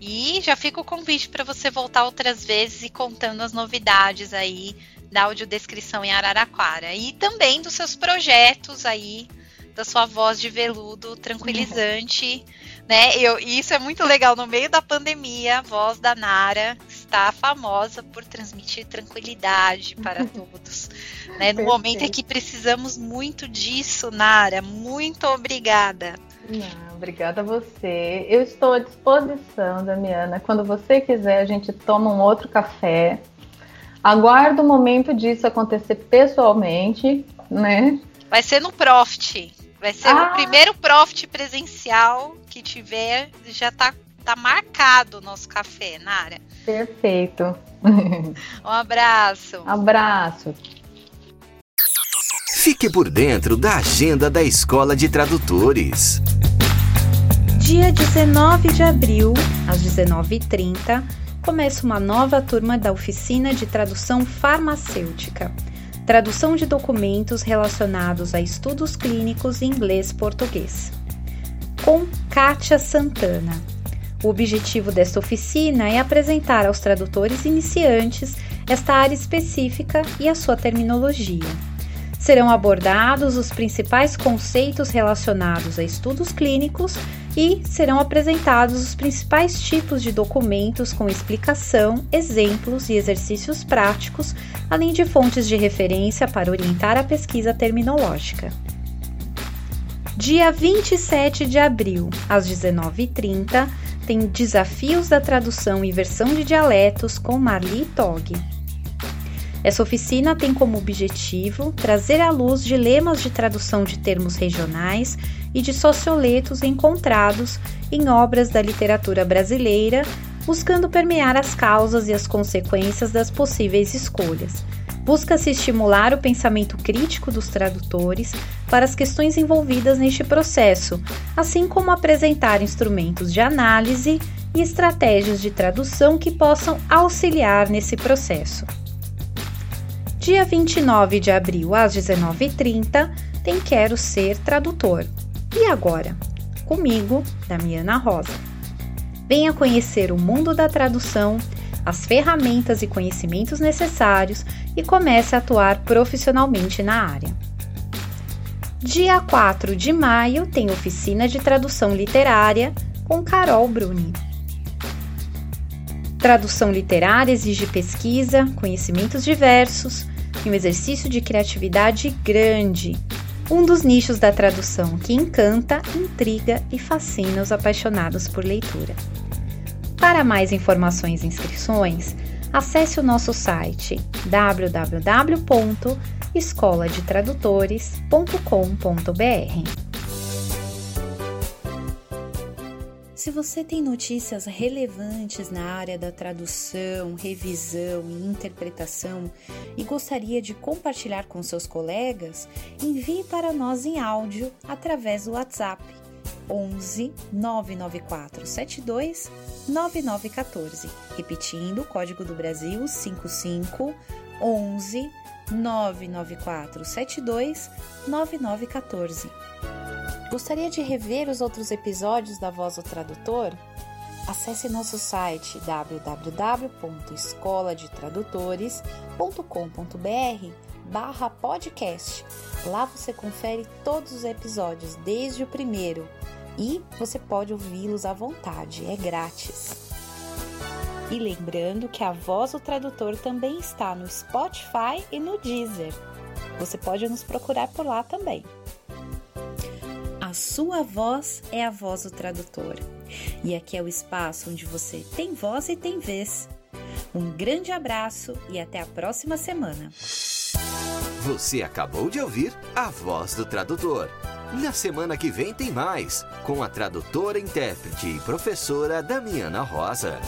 [SPEAKER 5] E já fica o convite para você voltar outras vezes e contando as novidades aí da audiodescrição em Araraquara. E também dos seus projetos aí, da sua voz de veludo tranquilizante. Né? Eu, e isso é muito legal. No meio da pandemia, a voz da Nara está famosa por transmitir tranquilidade para todos. Né? No momento em
[SPEAKER 6] Perfeito.
[SPEAKER 5] que precisamos muito disso, Nara. Muito obrigada.
[SPEAKER 6] Não, obrigada a você. Eu estou à disposição, Damiana. Quando você quiser, a gente toma um outro café. Aguardo o momento disso acontecer pessoalmente, né?
[SPEAKER 5] Vai ser no Profit. Vai ser
[SPEAKER 6] Ah.
[SPEAKER 5] o primeiro Profit presencial que tiver. Já tá, tá marcado o nosso café, Nara.
[SPEAKER 6] Perfeito.
[SPEAKER 5] Um abraço.
[SPEAKER 6] Abraço.
[SPEAKER 1] Fique por dentro da agenda da Escola de Tradutores.
[SPEAKER 2] Dia 19 de abril, às 19h30, começa uma nova turma da oficina de tradução farmacêutica. Tradução de documentos relacionados a estudos clínicos em inglês-português. Com Kátia Santana. O objetivo desta oficina é apresentar aos tradutores iniciantes esta área específica e a sua terminologia. Serão abordados os principais conceitos relacionados a estudos clínicos e serão apresentados os principais tipos de documentos com explicação, exemplos e exercícios práticos, além de fontes de referência para orientar a pesquisa terminológica. Dia 27 de abril, às 19h30, tem Desafios da Tradução e Versão de Dialetos com Marli Tog. Essa oficina tem como objetivo trazer à luz dilemas de tradução de termos regionais e de socioletos encontrados em obras da literatura brasileira, buscando permear as causas e as consequências das possíveis escolhas. Busca-se estimular o pensamento crítico dos tradutores para as questões envolvidas neste processo, assim como apresentar instrumentos de análise e estratégias de tradução que possam auxiliar nesse processo. Dia 29 de abril, às 19h30, tem Quero Ser Tradutor. E agora? Comigo, Damiana Rosa. Venha conhecer o mundo da tradução, as ferramentas e conhecimentos necessários e comece a atuar profissionalmente na área. Dia 4 de maio tem oficina de tradução literária com Carol Bruni. Tradução literária exige pesquisa, conhecimentos diversos um exercício de criatividade grande. Um dos nichos da tradução que encanta, intriga e fascina os apaixonados por leitura. Para mais informações e inscrições, acesse o nosso site www.escoladetradutores.com.br. Se você tem notícias relevantes na área da tradução, revisão e interpretação e gostaria de compartilhar com seus colegas, envie para nós em áudio através do WhatsApp 11 994 72 9914. Repetindo, código do Brasil 55 11 994 72 9914. Gostaria de rever os outros episódios da Voz do Tradutor? Acesse nosso site www.escoladetradutores.com.br barra podcast. Lá você confere todos os episódios, desde o primeiro, e você pode ouvi-los à vontade, é grátis. E lembrando que a voz do tradutor também está no Spotify e no Deezer. Você pode nos procurar por lá também. A sua voz é a voz do tradutor. E aqui é o espaço onde você tem voz e tem vez. Um grande abraço e até a próxima semana.
[SPEAKER 1] Você acabou de ouvir A Voz do Tradutor. Na semana que vem tem mais, com a tradutora, intérprete e professora Damiana Rosa.